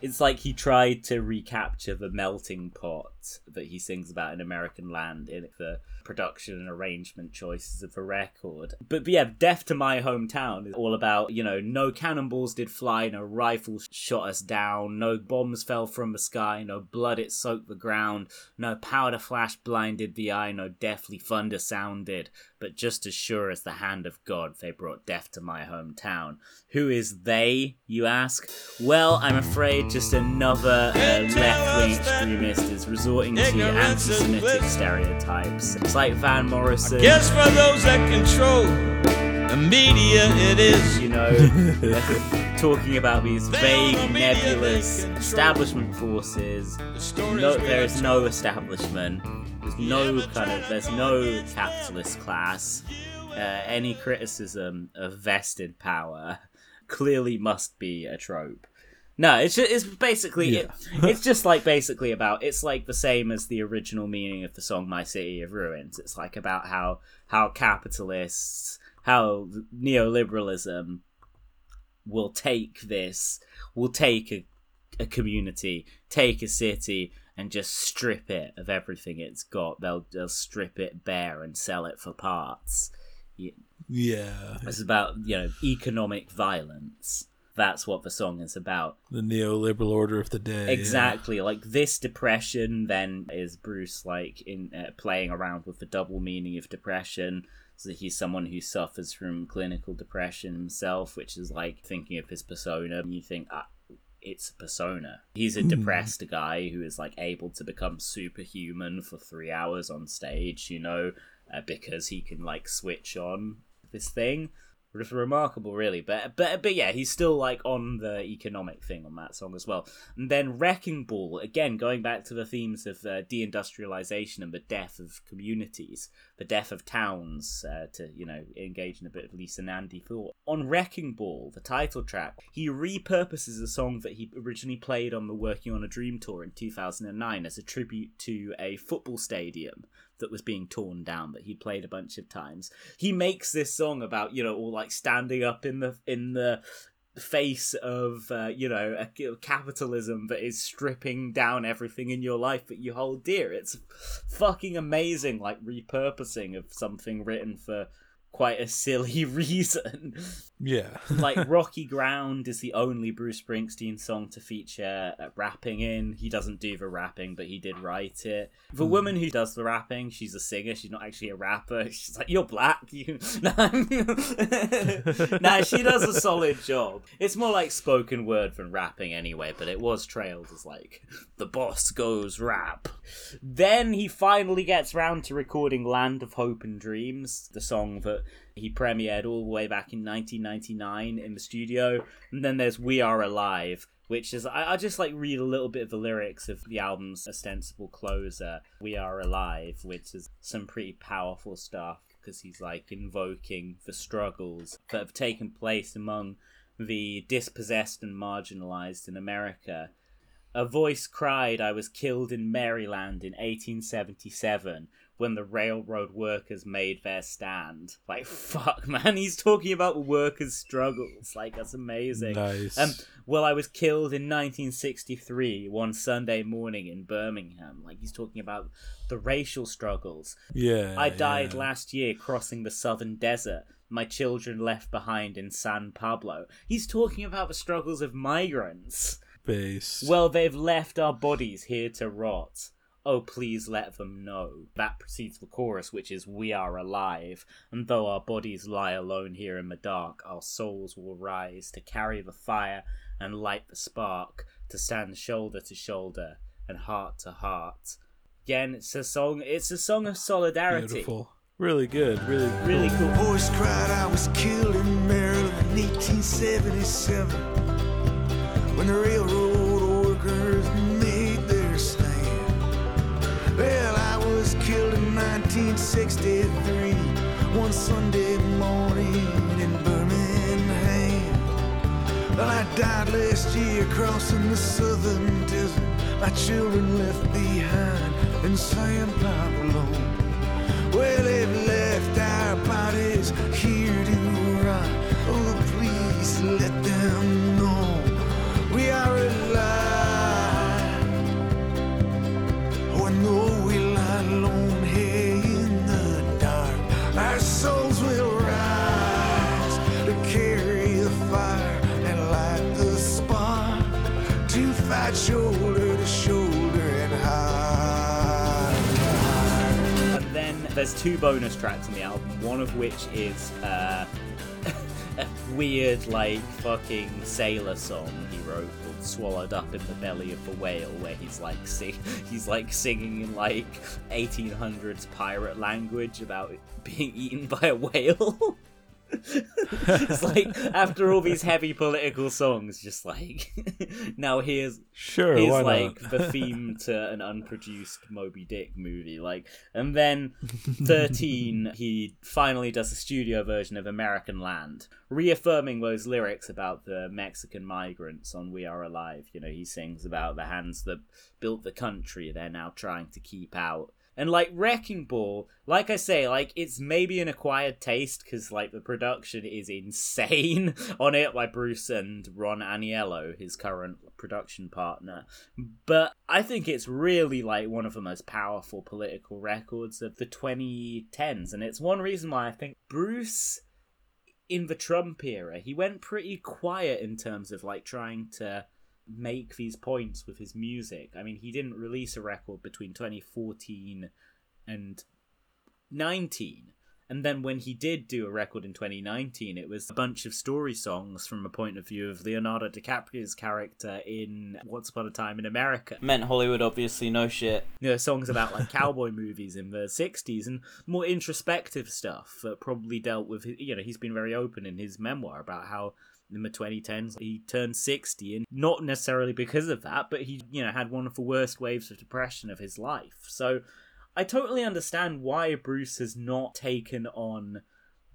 it's like he tried to recapture the melting pot that he sings about in American Land in the production and arrangement choices of the record. But, but yeah, Death to My Hometown is all about, you know, no cannonballs did fly, no rifles shot us down, no bombs fell from the sky, no blood it soaked the ground, no powder flash blinded the eye, no deathly thunder sounded, but just as sure as the hand of God, they brought death to my hometown. Who is they, you ask? Well, I'm afraid just another uh, left wing extremist is resorting to anti Semitic stereotypes. It's like Van Morrison. Guess for those that control the media, it is. you know, (laughs) talking about these vague, nebulous establishment forces. No, there is no establishment. There's no kind of. There's no capitalist class. Uh, any criticism of vested power (laughs) clearly must be a trope. No, it's just, it's basically it, it's just like basically about it's like the same as the original meaning of the song "My City of Ruins." It's like about how how capitalists, how neoliberalism will take this, will take a, a community, take a city, and just strip it of everything it's got. They'll they'll strip it bare and sell it for parts. Yeah. It's about you know economic violence. That's what the song is about. The neoliberal order of the day. yeah. Exactly. Like this depression then is Bruce like in uh, playing around with the double meaning of depression. So he's someone who suffers from clinical depression himself, which is like thinking of his persona. And you think, ah, it's a persona. He's a depressed guy who is like able to become superhuman for three hours on stage, you know, uh, because he can like switch on this thing. It's remarkable, really. But but but yeah, he's still like on the economic thing on that song as well. And then Wrecking Ball, again going back to the themes of uh, deindustrialization and the death of communities, the death of towns. Uh, to you know engage in a bit of Lisa Nandy thought on Wrecking Ball, the title track. He repurposes a song that he originally played on the Working on a Dream tour in 2009 as a tribute to a football stadium that was being torn down that he played a bunch of times. He makes this song about you know all like standing up in the in the face of uh, you know a, capitalism that is stripping down everything in your life that you hold dear. It's fucking amazing, like repurposing of something written for quite a silly (laughs) reason. Yeah. (laughs) like Rocky Ground is the only Bruce Springsteen song to feature uh, rapping in. He doesn't do the rapping, but he did write it. The woman who does the rapping, she's a singer. She's not actually a rapper. (laughs) She's like, "You're black." You... nah, she does a solid job. It's more like spoken word than rapping anyway, but it was trailed as like the boss goes rap. Then he finally gets round to recording "Land of Hope and Dreams," the song that he premiered all the way back in 1999 in the studio. And then there's We Are Alive, which is, I, I just like read a little bit of the lyrics of the album's ostensible closer, We Are Alive, which is some pretty powerful stuff because he's like invoking the struggles that have taken place among the dispossessed and marginalized in America. A voice cried, I was killed in Maryland in 1877 when the railroad workers made their stand. Like, (laughs) fuck, man, he's talking about workers' struggles. Like, that's amazing. Nice. Um, well, I was killed in 1963, one Sunday morning in Birmingham. Like, he's talking about the racial struggles. yeah. I died yeah. last year crossing the southern desert. My children left behind in San Pablo. He's talking about the struggles of migrants. Base. Well, they've left our bodies here to rot. Oh, please let them know. That precedes the chorus, which is We are alive, and though our bodies lie alone here in the dark, our souls will rise to carry the fire and light the spark, to stand shoulder to shoulder and heart to heart. Again, it's a song. It's a song of solidarity. Beautiful. Really good. Really, Really cool. Voice cried I was killed in Maryland in 1877 when the railroad 1963 one Sunday morning in Birmingham. Well, I died last year crossing the southern desert. My children left behind in San Pablo. Well, they've left our bodies here to rot. Oh, please let them there's two bonus tracks on the album, one of which is uh, (laughs) a weird, like, fucking sailor song he wrote called Swallowed Up in the Belly of the Whale, where he's like, sing- (laughs) he's like singing in like 1800s pirate language about being eaten by a whale. (laughs) it's like after all these heavy political songs, just like (laughs) now here's Sure. why like the theme to an unproduced Moby Dick movie. Like, and then thirteen, (laughs) he finally does a studio version of American Land, reaffirming those lyrics about the Mexican migrants on "We Are Alive." You know, he sings about the hands that built the country they're now trying to keep out. And like Wrecking Ball, like I say, like it's maybe an acquired taste because like the production is insane (laughs) on it by Bruce and Ron Aniello, his current production partner. But I think it's really like one of the most powerful political records of the 2010s, and it's one reason why I think Bruce in the Trump era, he went pretty quiet in terms of like trying to make these points with his music. I mean, he didn't release a record between 2014 and 19. And then when he did do a record in 2019, it was a bunch of story songs from a point of view of Leonardo DiCaprio's character in Once Upon a Time in America. Meant Hollywood, obviously, no shit. You know, songs about like cowboy (laughs) movies in the 60s and more introspective stuff that probably dealt with, you know, he's been very open in his memoir about how in the 2010s he turned 60 and not necessarily because of that but he you know had one of the worst waves of depression of his life so I totally understand why Bruce has not taken on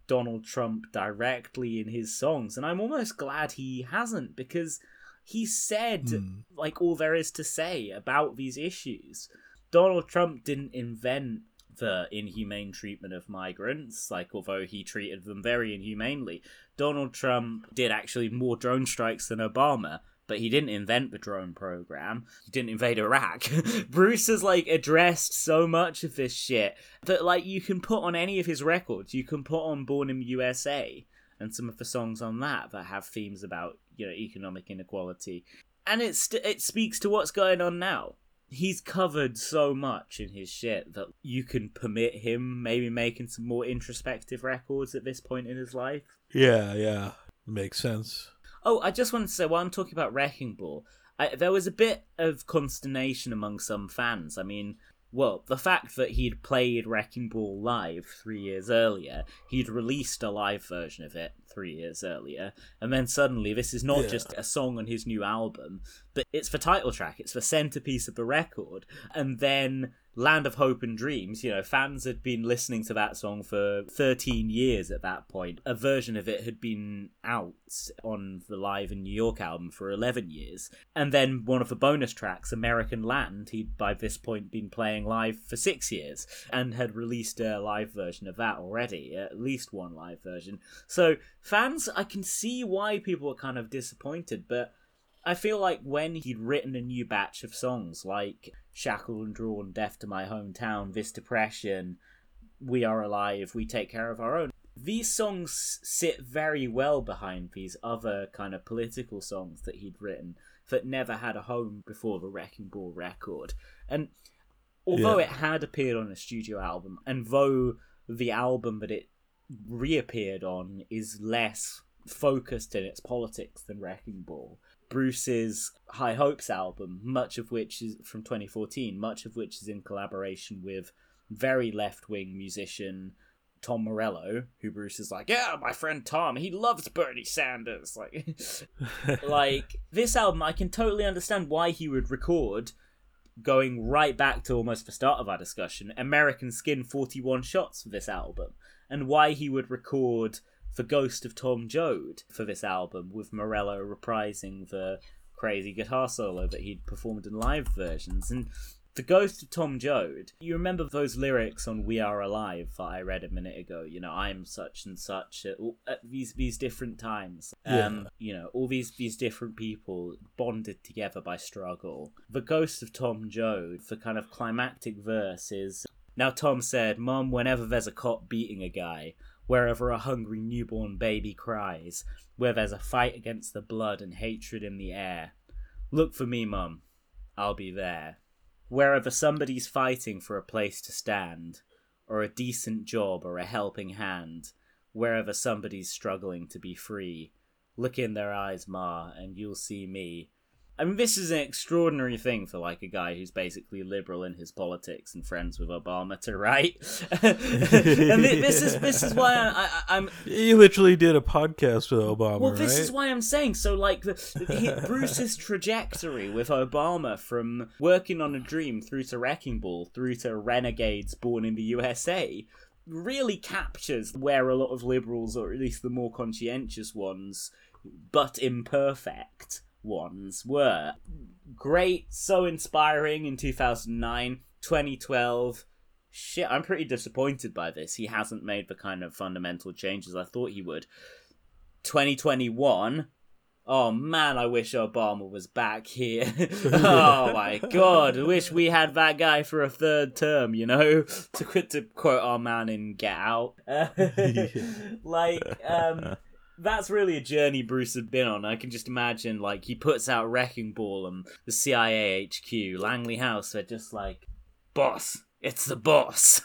Donald Trump directly in his songs, and I'm almost glad he hasn't because he said Hmm. like all there is to say about these issues. Donald Trump didn't invent the inhumane treatment of migrants, like although he treated them very inhumanely. Donald Trump did actually more drone strikes than Obama, but he didn't invent the drone program. He didn't invade Iraq. (laughs) Bruce has like addressed so much of this shit that like you can put on any of his records. You can put on Born in USA and some of the songs on that that have themes about you know economic inequality, and it's it speaks to what's going on now. He's covered so much in his shit that you can permit him maybe making some more introspective records at this point in his life. Yeah, yeah. Makes sense. Oh, I just wanted to say while I'm talking about Wrecking Ball, I, there was a bit of consternation among some fans. I mean, well, the fact that he'd played Wrecking Ball live three years earlier, he'd released a live version of it three years earlier, and then suddenly this is not Yeah. just a song on his new album, but it's the title track, it's the centerpiece of the record, and then Land of Hope and Dreams, you know, fans had been listening to that song for 13 years at that point. A version of it had been out on the Live in New York album for 11 years. And then one of the bonus tracks, American Land, he'd by this point been playing live for six years and had released a live version of that already, at least one live version. So, fans, I can see why people were kind of disappointed, but I feel like when he'd written a new batch of songs like Shackled and Drawn, Death to My Hometown, This Depression, We Are Alive, We Take Care of Our Own, these songs sit very well behind these other kind of political songs that he'd written that never had a home before the Wrecking Ball record. And although Yeah. it had appeared on a studio album, and though the album that it reappeared on is less focused in its politics than Wrecking Ball, Bruce's High Hopes album, much of which is from 2014, much of which is in collaboration with very left wing musician Tom Morello, who Bruce is like, yeah, my friend Tom, he loves Bernie Sanders. (laughs) Like, like this album, I can totally understand why he would record. Going right back to almost the start of our discussion, American Skin 41 shots for this album, and why he would record The Ghost of Tom Joad for this album, with Morello reprising the crazy guitar solo that he'd performed in live versions. And The Ghost of Tom Joad, you remember those lyrics on We Are Alive that I read a minute ago? You know, I'm such and such at, at these these different times. Um, you know, all these these different people bonded together by struggle. The Ghost of Tom Joad, the kind of climactic verse is now Tom said, Mum, whenever there's a cop beating a guy, wherever a hungry newborn baby cries, where there's a fight against the blood and hatred in the air, look for me, Mum. I'll be there. Wherever somebody's fighting for a place to stand, or a decent job or a helping hand, wherever somebody's struggling to be free, look in their eyes, Ma, and you'll see me. I mean, this is an extraordinary thing for like a guy who's basically liberal in his politics and friends with Obama to write. (laughs) and thi- this is this is why I, I, I'm He literally did a podcast with Obama, well, right? this is why I'm saying so. Like the, the, Bruce's trajectory with Obama from working on a dream through to Wrecking Ball through to Renegades Born in the USA really captures where a lot of liberals, or at least the more conscientious ones, but imperfect ones, were. Great, so inspiring in 2009, 2012 shit, I'm pretty disappointed by this. He hasn't made the kind of fundamental changes I thought he would. 2021. Oh man, I wish Obama was back here. (laughs) oh my god, I wish we had that guy for a third term, you know? (laughs) To to quote our man in Get Out. (laughs) like, um that's really a journey Bruce had been on. I can just imagine, like, he puts out Wrecking Ball and the CIA HQ, Langley House, they're just like, boss, It's the boss.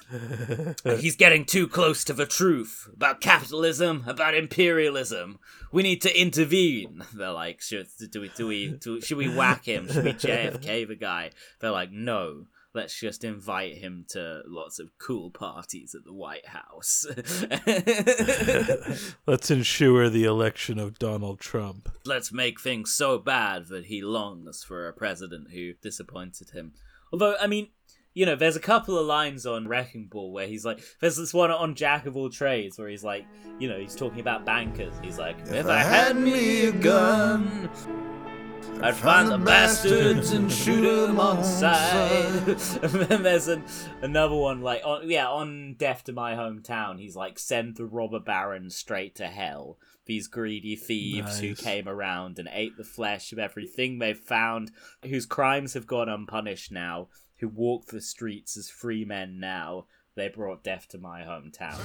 (laughs) He's getting too close to the truth about capitalism, about imperialism. We need to intervene. They're like, should do we do we do, should we whack him? Should we JFK the guy? They're like, no. Let's just invite him to lots of cool parties at the White House. (laughs) Let's ensure the election of Donald Trump. Let's make things so bad that he longs for a president who disappointed him. Although, I mean, you know, there's a couple of lines on Wrecking Ball where he's like, there's this one on Jack of All Trades where he's like, you know, he's talking about bankers. He's like, if, I had me a gun, I'd find the bastards and shoot 'em on sight. and then (laughs) there's an, another one like, on, yeah, on Death to My Hometown, he's like, send the robber barons straight to hell. These greedy thieves who came around and ate the flesh of everything they've found, whose crimes have gone unpunished now, who walk the streets as free men now. They brought death to my hometown.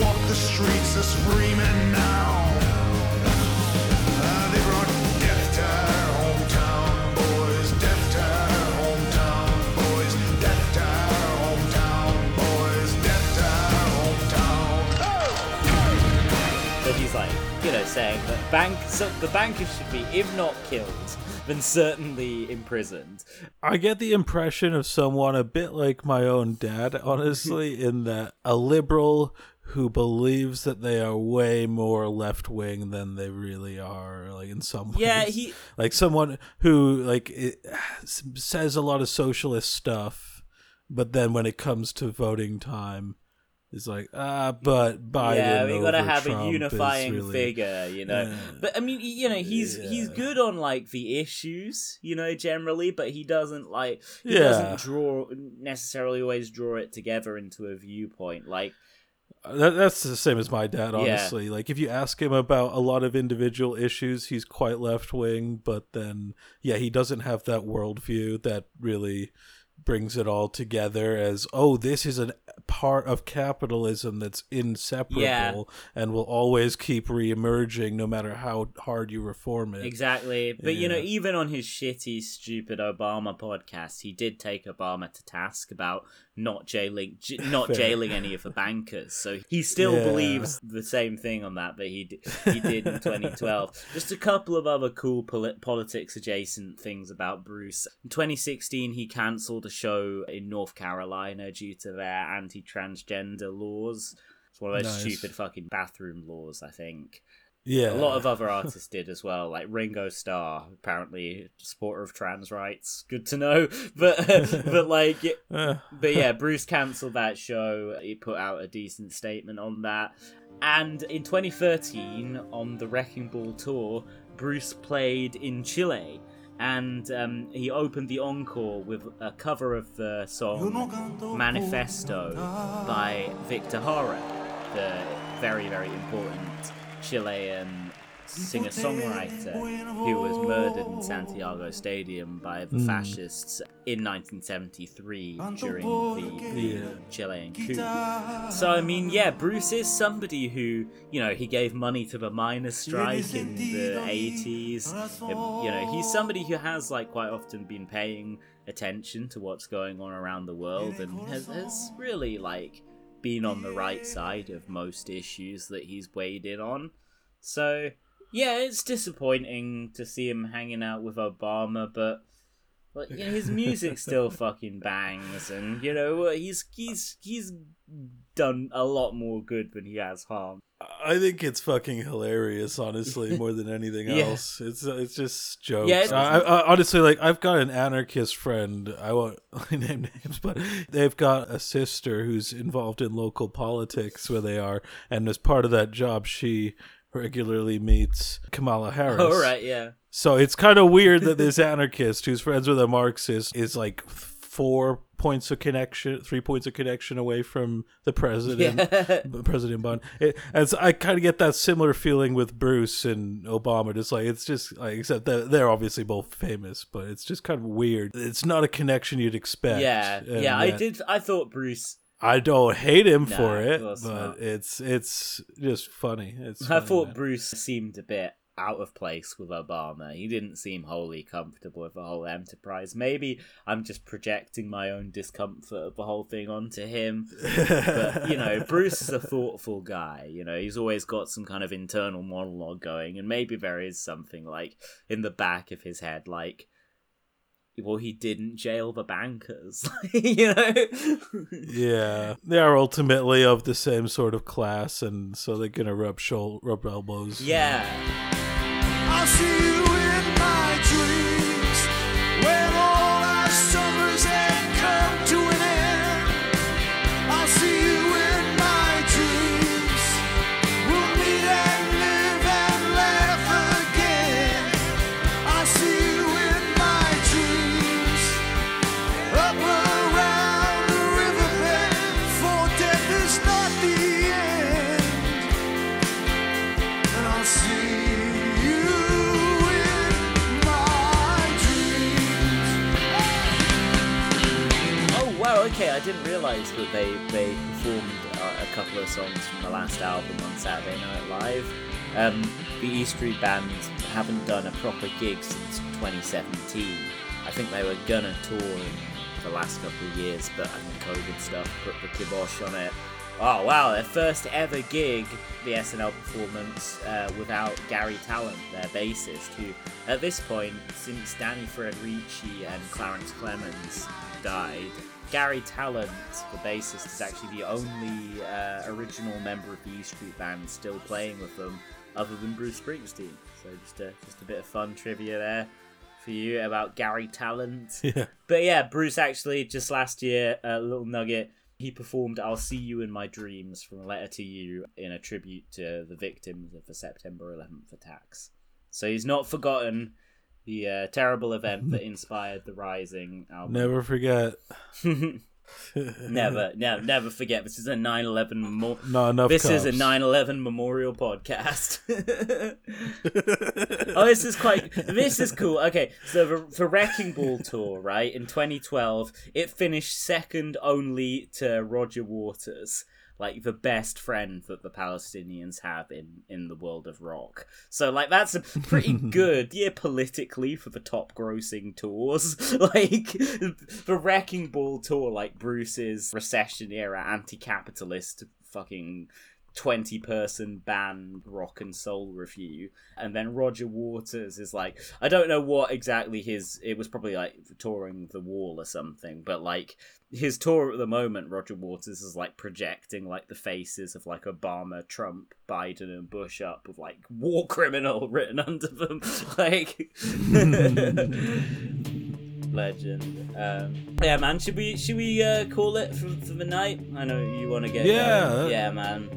Walk the streets as free men now. Uh, they brought death to our hometown boys. Death to our hometown boys. Death to our hometown boys. Death to our hometown. But he's like, you know, saying that bank, so the bankers should be, if not killed, then certainly imprisoned. I get the impression of someone a bit like my own dad, honestly, in that a liberal who believes that they are way more left wing than they really are, like in some ways. Yeah, he- like someone who like it, says a lot of socialist stuff, but then when it comes to voting time, is like ah, but Biden. yeah, we gotta have Trump a unifying really- figure, you know. Yeah. But I mean, you know, he's he's good on like the issues, you know, generally, but he doesn't like he Yeah. doesn't draw necessarily always draw it together into a viewpoint. Like, That, that's the same as my dad, Yeah. honestly. Like, if you ask him about a lot of individual issues, he's quite left wing, but then, yeah, he doesn't have that worldview that really brings it all together as, oh, this is a part of capitalism that's inseparable Yeah. and will always keep re-emerging no matter how hard you reform it. Exactly. But you know, even on his shitty, stupid Obama podcast, he did take Obama to task about not jailing j- (laughs) not jailing any of the bankers. So he still Yeah. believes the same thing on that that he d- he did in 2012. (laughs) Just a couple of other cool polit- politics adjacent things about Bruce. In 2016, he cancelled a show in North Carolina due to their anti-transgender laws. It's one of those Nice. stupid fucking bathroom laws, I think. Yeah. A lot of other artists did as well, like Ringo Starr, apparently supporter of trans rights. Good to know, (laughs) but (laughs) but like, Uh, but yeah, Bruce cancelled that show. He put out a decent statement on that. And in 2013, on the Wrecking Ball tour, Bruce played in Chile, and um, he opened the encore with a cover of the song "Manifesto" by Victor Jara, the very very important Chilean singer-songwriter who was murdered in Santiago Stadium by the hmm. fascists in 1973 during the, the Chilean coup. So I mean, yeah, Bruce is somebody who, you know, he gave money to the miners' strike in the 80s. You know, he's somebody who has like quite often been paying attention to what's going on around the world and has, has really like been on the right side of most issues that he's weighed in on. So, yeah, it's disappointing to see him hanging out with Obama, but like, you know, his music (laughs) still fucking bangs, and you know he's he's he's done a lot more good than he has harm. I think it's fucking hilarious, honestly, (laughs) more than anything Yeah. else. It's uh, it's just jokes. Yeah, it- I, I, honestly, like I've got an anarchist friend. I won't (laughs) name names, but they've got a sister who's involved in local politics where they are, and as part of that job, she regularly meets Kamala Harris. All right, yeah. So it's kind of weird that this anarchist who's friends with a Marxist is like four points of connection, three points of connection away from the president, (laughs) (laughs) President Biden. It, and so I kind of get that similar feeling with Bruce and Obama. Just like it's just like except that they're obviously both famous, but it's just kind of weird. It's not a connection you'd expect. Yeah, yeah. I did. I thought Bruce. I don't hate him for it, but not. it's it's just funny. It's I funny, thought man. Bruce seemed a bit out of place with Obama. He didn't seem wholly comfortable with the whole enterprise. Maybe I'm just projecting my own discomfort of the whole thing onto him. But, you know, (laughs) Bruce is a thoughtful guy. You know, he's always got some kind of internal monologue going, and maybe there is something like in the back of his head, like, well, he didn't jail the bankers, (laughs) you know. Yeah, they are ultimately of the same sort of class, and so they're gonna rub shou- rub elbows. yeah. I'll see you didn't realize that they they performed uh, a couple of songs from the last album on Saturday Night Live. Um, the E Street Band haven't done a proper gig since 2017. I think they were gonna tour in the last couple of years, but I think COVID stuff put the kibosh on it. Oh wow! Their first ever gig, the SNL performance uh, without Garry Tallent, their bassist, who at this point, since Danny Federici and Clarence Clemons died, Garry Tallent, the bassist, is actually the only uh, original member of the E Street Band still playing with them, other than Bruce Springsteen. So just a just a bit of fun trivia there for you about Garry Tallent. (laughs) yeah. But yeah, Bruce actually just last year, a little nugget. He performed "I'll See You in My Dreams" from a letter to you in a tribute to the victims of the September 11th attacks. So he's not forgotten the uh, terrible event that (laughs) inspired the Rising album. Never forget. (laughs) (laughs) never, no, never forget. This is a 9/11 memorial. Not enough. This is a cops. 9/11 memorial podcast. oh, this is quite. This is cool. Okay, so the, the Wrecking Ball tour, right, in 2012, it finished second only to Roger Waters, like the best friend that the Palestinians have in in the world of rock. So, like, that's a pretty (laughs) good year politically for the top grossing tours. (laughs) Like the Wrecking Ball tour, like Bruce's recession era anti-capitalist fucking 20 person band rock and soul review and then roger waters is like i don't know what exactly his it was probably like touring the wall or something but like his tour at the moment roger waters is like projecting like the faces of like obama trump biden and bush up with like war criminal (laughs) written under them (laughs) like (laughs) legend um yeah man should we should we uh call it for, for the night i know you want to get Yeah. going. yeah man